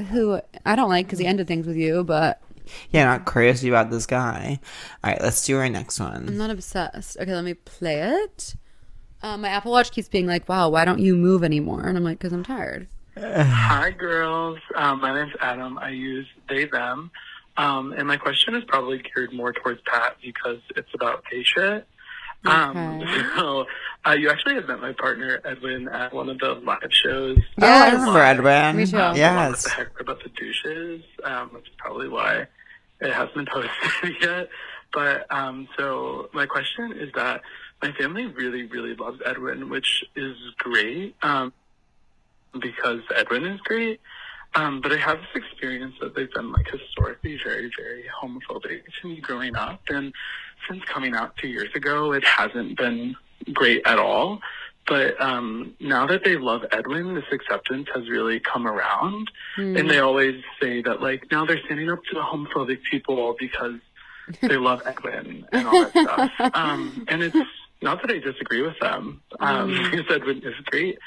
who I don't like because he ended things with you, but Yeah, not crazy about this guy. All right, let's do our next one. I'm not obsessed. Okay, let me play it. Um, my Apple Watch keeps being like, "Wow, why don't you move anymore?" And I'm like, "Cause I'm tired." Hi, girls. Um, my name's Adam. I use they, them. Um, and my question is probably geared more towards Pat because it's about gay shit. Um, (laughs) so, uh, you actually had met my partner, Edwin, at one of the live shows. Oh, I remember Edwin. Me too. Um, What Yes. the heck about the douches, um, which is probably why it hasn't been (laughs) posted yet. But um, so my question is that my family really, really loves Edwin, which is great um, because Edwin is great. Um, but I have this experience that they've been like historically very, very homophobic to me growing up. And since coming out two years ago, it hasn't been great at all. But um, now that they love Edwin, this acceptance has really come around. And they always say that like now they're standing up to the homophobic people because (laughs) they love Edwin and all that stuff. Um, and it's not that I disagree with them. Um, (laughs) because Edwin is great.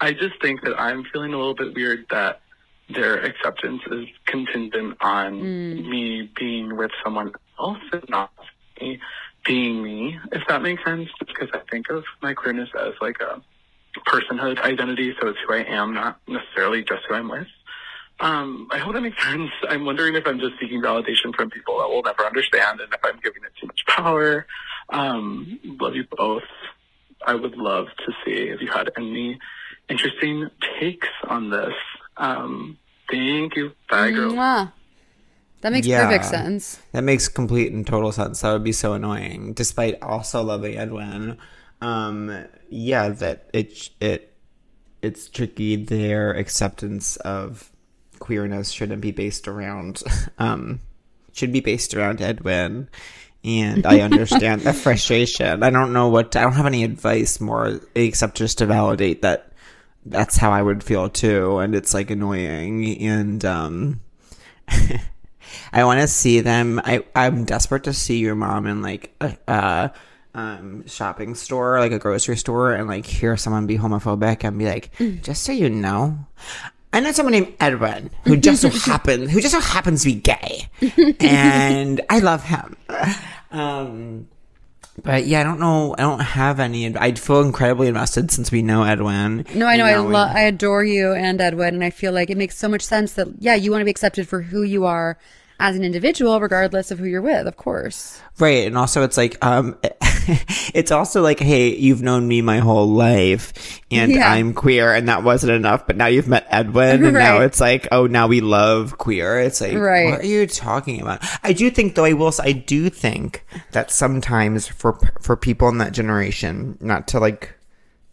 I just think that I'm feeling a little bit weird that their acceptance is contingent on me being with someone else and not me being me, if that makes sense. Just because I think of my queerness as like a personhood identity, so it's who I am, not necessarily just who I'm with. Um, I hope that makes (laughs) sense. I'm wondering if I'm just seeking validation from people that will never understand and if I'm giving it too much power. Um, love you both. I would love to see if you had any interesting takes on this. Um, thank you. Bye, girls. Mwah. That makes Yeah. perfect sense. That makes complete and total sense. That would be so annoying, despite also loving Edwin. Um, yeah, that it it it's tricky. Their acceptance of queerness shouldn't be based around (laughs) um should be based around Edwin. And I understand the (laughs) frustration. I don't know what I don't have any advice more except just to validate that that's how I would feel too. And it's like annoying. And um (laughs) I want to see them. I I'm desperate to see your mom in like a uh, um shopping store, like a grocery store, and like hear someone be homophobic and be like, just so you know. I know someone named Edwin who just so (laughs) happens who just so happens to be gay, (laughs) and I love him. Um, but yeah, I don't know. I don't have any. I feel incredibly invested since we know Edwin. No, I know. I we- love. I adore you and Edwin, and I feel like it makes so much sense that yeah, you want to be accepted for who you are as an individual, regardless of who you're with. Of course. Right. And also it's like, um, (laughs) it's also like, hey, you've known me my whole life and Yeah. I'm queer and that wasn't enough, but now you've met Edwin and now it's like, oh, now we love queer. It's like, Right. what are you talking about? I do think though, I will I do think that sometimes for, for people in that generation, not to like,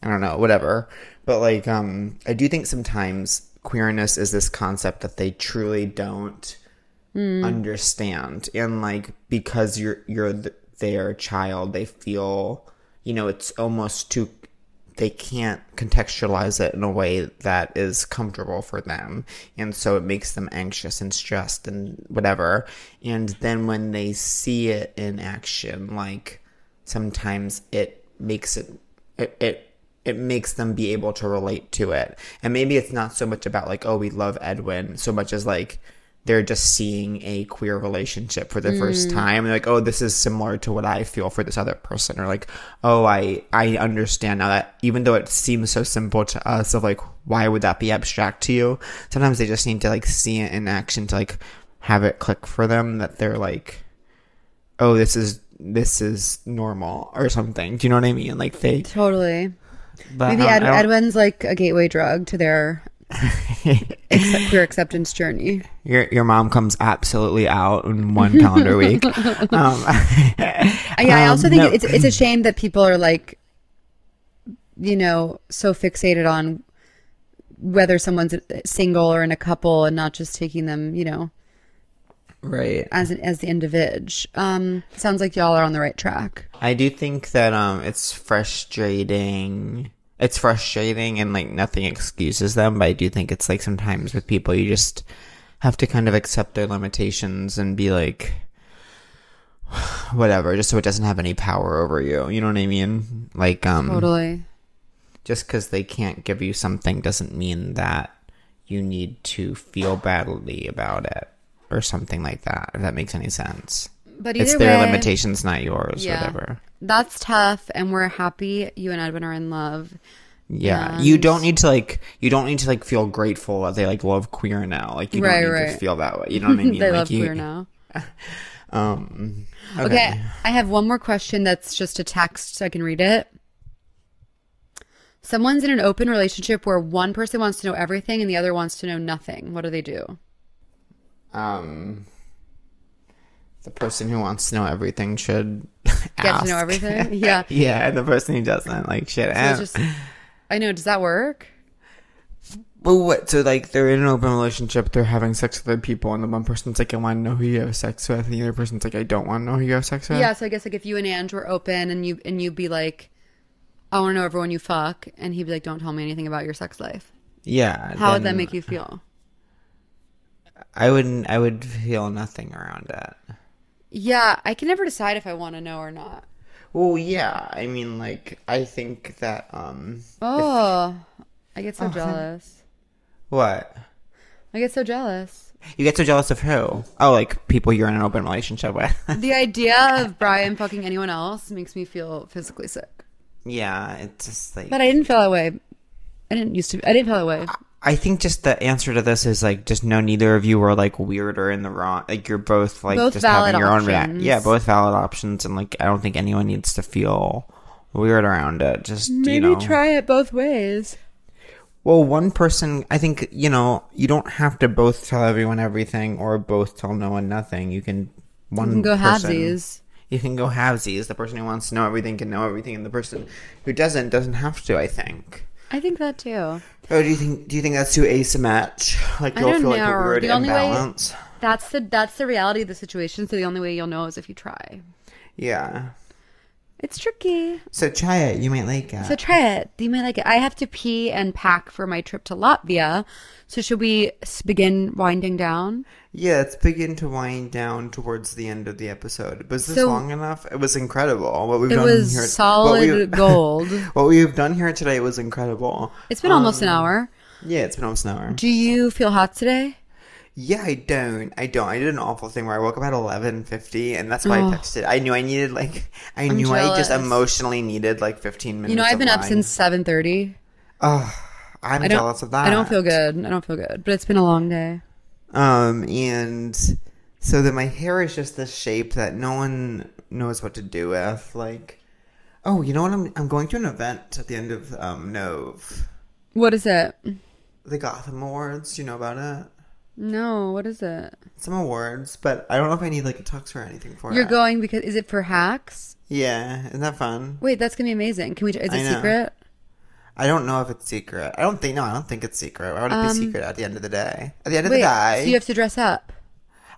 I don't know, whatever, but like, um, I do think sometimes queerness is this concept that they truly don't understand and like because you're you're th- their child they feel you know it's almost too they can't contextualize it in a way that is comfortable for them and so it makes them anxious and stressed and whatever and then when they see it in action like sometimes it makes it it, it it makes them be able to relate to it. And maybe it's not so much about like, oh, we love Edwin, so much as like they're just seeing a queer relationship for the first time. And like, oh, this is similar to what I feel for this other person. Or like, oh, I I understand now that even though it seems so simple to us of like, why would that be abstract to you? Sometimes they just need to like see it in action to like have it click for them that they're like oh this is this is normal or something do you know what i mean like they Totally. but Maybe um, Ed- Edwin's like a gateway drug to their (laughs) accept- queer acceptance journey. your your mom comes absolutely out in one calendar (laughs) week um, Uh, Yeah, I also um, think no. it's it's a shame that people are like, you know, so fixated on whether someone's single or in a couple, and not just taking them, you know, right as an, as the individual. Um, sounds like y'all are on the right track. I do think that um it's frustrating. It's frustrating and like nothing excuses them, but I do think it's like sometimes with people you just have to kind of accept their limitations and be like (sighs) whatever, just so it doesn't have any power over you. You know what I mean? Like um Totally. just because they can't give you something doesn't mean that you need to feel badly about it or something like that. If that makes any sense. But either It's their way, limitations, not yours. Yeah. Whatever. That's tough, and we're happy you and Edwin are in love. Yeah, you don't need to like. You don't need to like feel grateful that they like love queer now. Like you Right, don't need right. to feel that way. You know what I (laughs) mean? they like, love you, queer now. (laughs) Um. Okay. Okay, I have one more question that's just a text, so I can read it. Someone's in an open relationship where one person wants to know everything and the other wants to know nothing. What do they do? Um. The person who wants to know everything should Get to know everything? (laughs) Yeah. yeah, and the person who doesn't like shit. So it's just, I know. Does that work? But what? So like they're in an open relationship, they're having sex with other people, and the one person's like, I want to know who you have sex with, and the other person's like, I don't want to know who you have sex with. Yeah, so I guess like if you and Ange were open and you and you'd be like, I want to know everyone you fuck, and he'd be like, Don't tell me anything about your sex life. Yeah. How would that make you feel? I wouldn't. I would feel nothing around it. Yeah, I can never decide if I want to know or not. Well, yeah. I mean, like, I think that um, Oh, I get so jealous. what I get so jealous. you get so jealous of who? Oh, like people you're in an open relationship with. (laughs) The idea of Brian fucking anyone else makes me feel physically sick. yeah, it's just like. But I didn't feel that way. I didn't used to. I didn't feel that way. I think just the answer to this is like just no, neither of you were like weird or in the wrong. Like you're both like Both just valid having your own reaction. options. Yeah, both valid options, and like I don't think anyone needs to feel weird around it. Just Maybe you know, try it both ways. Well, one person, I think you know, you don't have to both tell everyone everything or both tell no one nothing. You can one You can go person- halvesies. You can go halvesies. The person who wants to know everything can know everything, and the person who doesn't doesn't have to. I think. I think that too. Or do you think? Do you think that's too asymmetric? Like I you'll don't feel like know. a weird The only way- That's the that's the reality of the situation. So the only way you'll know is if you try. Yeah. It's tricky. So try it. You might like it. So try it. You might like it. I have to pee and pack for my trip to Latvia. So should we begin winding down? yeah, let's begin to wind down towards the end of the episode. Was this So- long enough? It was incredible. What we've It done was here. solid what we- (laughs) gold. what we've done here today was incredible. It's been almost Um, an hour. Yeah, it's been almost an hour. Do you feel hot today? Yeah, I don't. I don't. I did an awful thing where I woke up at eleven fifty, and that's why I texted. I knew I needed like I knew I just emotionally needed like fifteen minutes. You know, I've been up lying. since seven thirty. Oh, I'm I jealous of that. I don't feel good. I don't feel good. But it's been a long day. Um, and so that my hair is just this shape that no one knows what to do with. Like, oh, you know what? I'm I'm going to an event at the end of um Nove, What is it? the Gotham Awards. Do you know about it? No. What is it? Some awards, but I don't know if I need like a tux or anything for it. You're it. going because is it for hacks? Yeah, isn't that fun? Wait, that's gonna be amazing. Can we? Is I it know. secret? I don't know if it's secret. I don't think no, I don't think it's secret. Why would it be secret at the end of the day? At the end of Um, the day, so you have to dress up.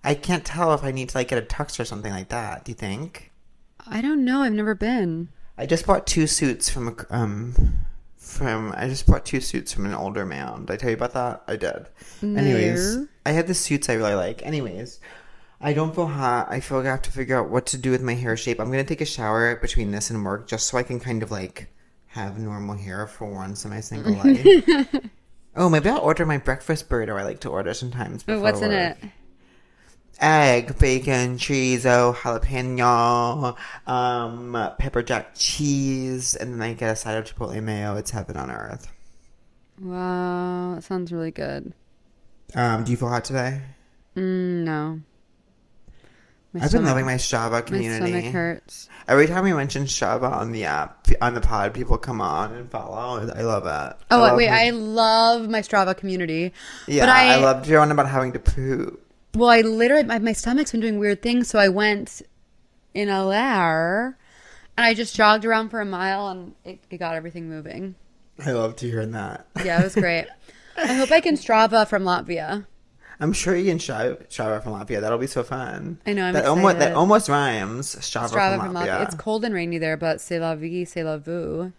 I can't tell if I need to like get a tux or something like that. Do you think? I don't know. I've never been. I just bought two suits from a um from I just bought two suits from an older man. Did I tell you about that? I did. Anyways, I had the suits I really like. Anyways, I don't feel hot. I feel like I have to figure out what to do with my hair shape. I'm gonna take a shower between this and work just so I can kind of like have normal hair for once in my single (laughs) life. oh, maybe I'll order my breakfast burrito I like to order sometimes. But what's in it? Egg, bacon, chorizo, jalapeno, um, pepper jack cheese, and then I get a side of chipotle mayo. It's heaven on earth. Wow, that sounds really good. Um, do you feel hot today? Mm, no. My I've been loving my Strava community. My stomach hurts. Every time we mention Strava on the app, on the pod, people come on and follow. I love it. Oh love wait, my- I love my Strava community. yeah, but I, I, loved your one about having to poop. Well, I literally my, my stomach's been doing weird things, so I went in a lair and I just jogged around for a mile and it, it got everything moving. I love to hear that. Yeah, it was great. I hope I can (laughs) Strava from Latvia. I'm sure you can Strava, from Latvia. That'll be so fun. I know, I'm that almost that almost rhymes. Strava, Strava from Latvia. Latvia. It's cold and rainy there, but c'est la vie, c'est la vous.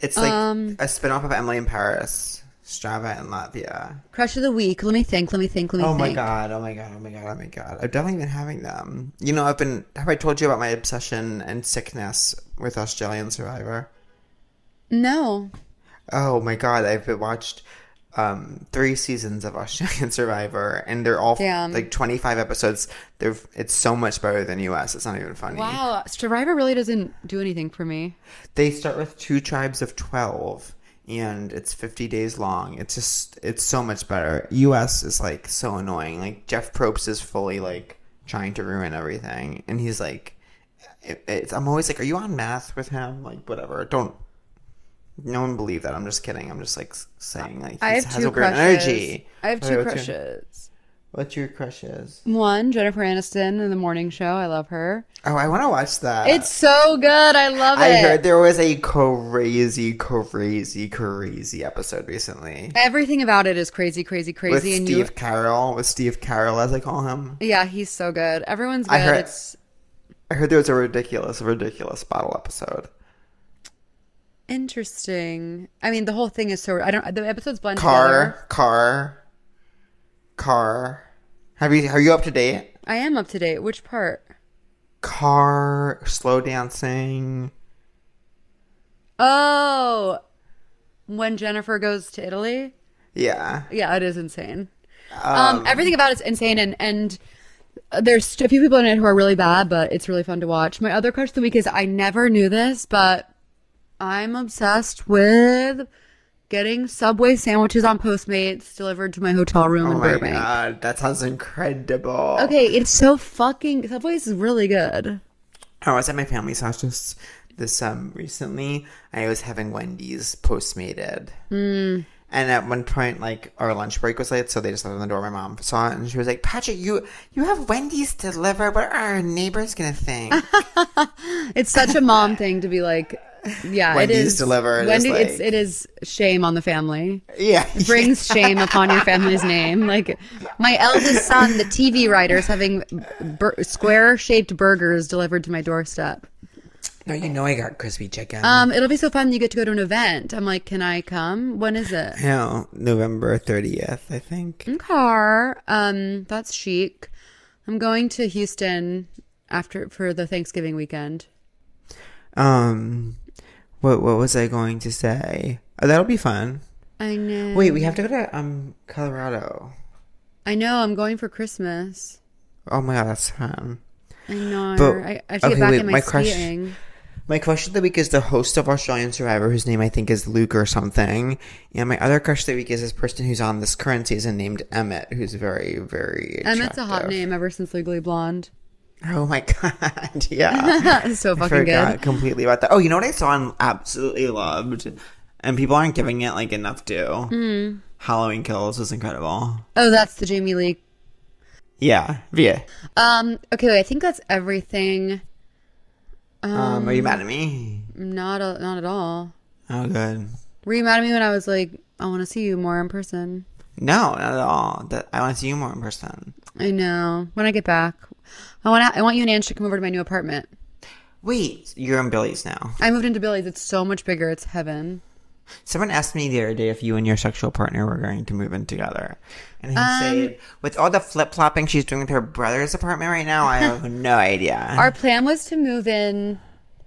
It's like Um, a spin-off of Emily in Paris, Strava in Latvia. Crush of the week. Let me think. Let me think. Let me think. Oh think. my god! Oh my god! Oh my god! Oh my god! I've definitely been having them. You know, I've been. Have I told you about my obsession and sickness with Australian Survivor? No. Oh my god! I've been watched um, three seasons of (laughs) Australian Survivor, and they're all Damn. like twenty-five episodes. They're it's so much better than US. It's not even funny. Wow. Survivor really doesn't do anything for me. They start with two tribes of 12 and it's 50 days long. It's just, it's so much better. US is like so annoying. Like Jeff Probst is fully like trying to ruin everything. And he's like, it, it's, I'm always like, are you on math with him? Like, whatever. Don't, no one believe that. I'm just kidding. I'm just like saying like, I he have has two a crushes. energy. I have two your- crushes. What's your crushes? One, Jennifer Aniston in the morning show. I love her. Oh, I want to watch that. It's so good. I love it. I heard there was a crazy, crazy, crazy episode recently Everything about it is crazy, crazy, with crazy. and Steve you, Carroll. With Steve Carroll, as I call him. yeah, he's so good. Everyone's good. I heard- It's I heard there was a ridiculous, ridiculous bottle episode. interesting. I mean, the whole thing is so. I don't. The episodes blend Car, together. car, car. Have you? Are you up to date? I am up to date. Which part? Car, slow dancing. Oh, when Jennifer goes to Italy. Yeah. Yeah, it is insane. Um, everything about it's insane, and and there's a few people in it who are really bad, but it's really fun to watch. My other crush of the week is I never knew this, but I'm obsessed with getting Subway sandwiches on Postmates delivered to my hotel room. Oh in my Burbank. god, that sounds incredible. Okay, it's so fucking Subway is really good. I was at my family's house just this um recently. I was having Wendy's postmated. Mm. And at one point, like our lunch break was late, so they just left on the door. My mom saw it, and she was like, "Patrick, you you have Wendy's delivered. What are our neighbors gonna think?" (laughs) It's such a mom thing to be like, yeah, Wendy's it is delivered is Wendy, like- it's it is shame on the family. yeah, brings (laughs) shame upon your family's name. Like my eldest son, the TV writer, is having bur- square-shaped burgers delivered to my doorstep. No, you know I got crispy chicken. Um, it'll be so fun. You get to go to an event. I'm like, can I come? When is it? no, November thirtieth, I think. Car. Um, that's chic. I'm going to Houston after for the Thanksgiving weekend. Um, what what was I going to say? Oh, that'll be fun. I know. Wait, we have to go to um Colorado. I know. I'm going for Christmas. Oh my god, that's fun. I know. But- I, I have to okay, get back wait, in my, my crush- My crush of the week is the host of Australian Survivor, whose name I think is Luke or something. And my other crush of the week is this person who's on this current season named Emmett, who's very, very. Emmett's a hot name ever since Legally Blonde. Oh my (laughs) god, (laughs) yeah. (laughs) so I fucking forgot good. completely about that. Oh, you know what I saw and absolutely loved? And people aren't giving it like enough due. Hmm. Halloween Kills was incredible. Oh, that's the Jamie Lee. Yeah, Via. Um. Okay, wait, I think that's everything. Um, are you mad at me? Not a, not at all. Oh, good. Were you mad at me when I was like, I want to see you more in person? No, not at all. That I want to see you more in person. I know. When I get back, I want I want you and Ange to come over to my new apartment. Wait, you're in Billy's now. I moved into Billy's. It's so much bigger. It's heaven. Someone asked me the other day if you and your sexual partner were going to move in together. And he Um, said, with all the flip flopping she's doing with her brother's apartment right now, I have (laughs) no idea. Our plan was to move in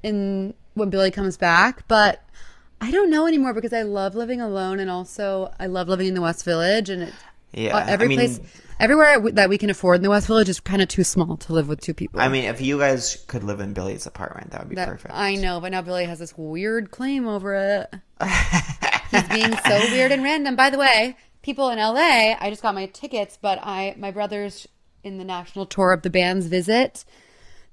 in when Billy comes back, but I don't know anymore because I love living alone and also I love living in the West Village and it, yeah, uh, every I mean, place everywhere that we can afford in the West Village is kind of too small to live with two people. I mean, if you guys could live in Billy's apartment, that would be That- perfect. I know, but now Billy has this weird claim over it. (laughs) He's being so weird and random. By the way, people in LA, I just got my tickets, but I my brother's in the national tour of the band's visit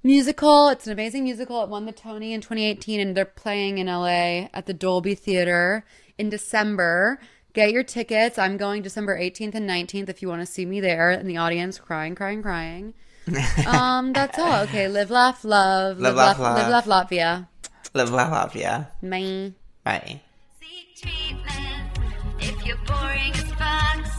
musical. It's an amazing musical. It won the Tony in 2018, and they're playing in LA at the Dolby Theater in December. Get your tickets. I'm going December 18th and 19th if you want to see me there in the audience crying, crying, crying. (laughs) um, that's all. Okay, live, laugh, love. Live, Live, laugh, love. live, laugh, Latvia. Live, laugh, laugh, yeah. Bye. Bye. Seek treatment if you're boring as fuck.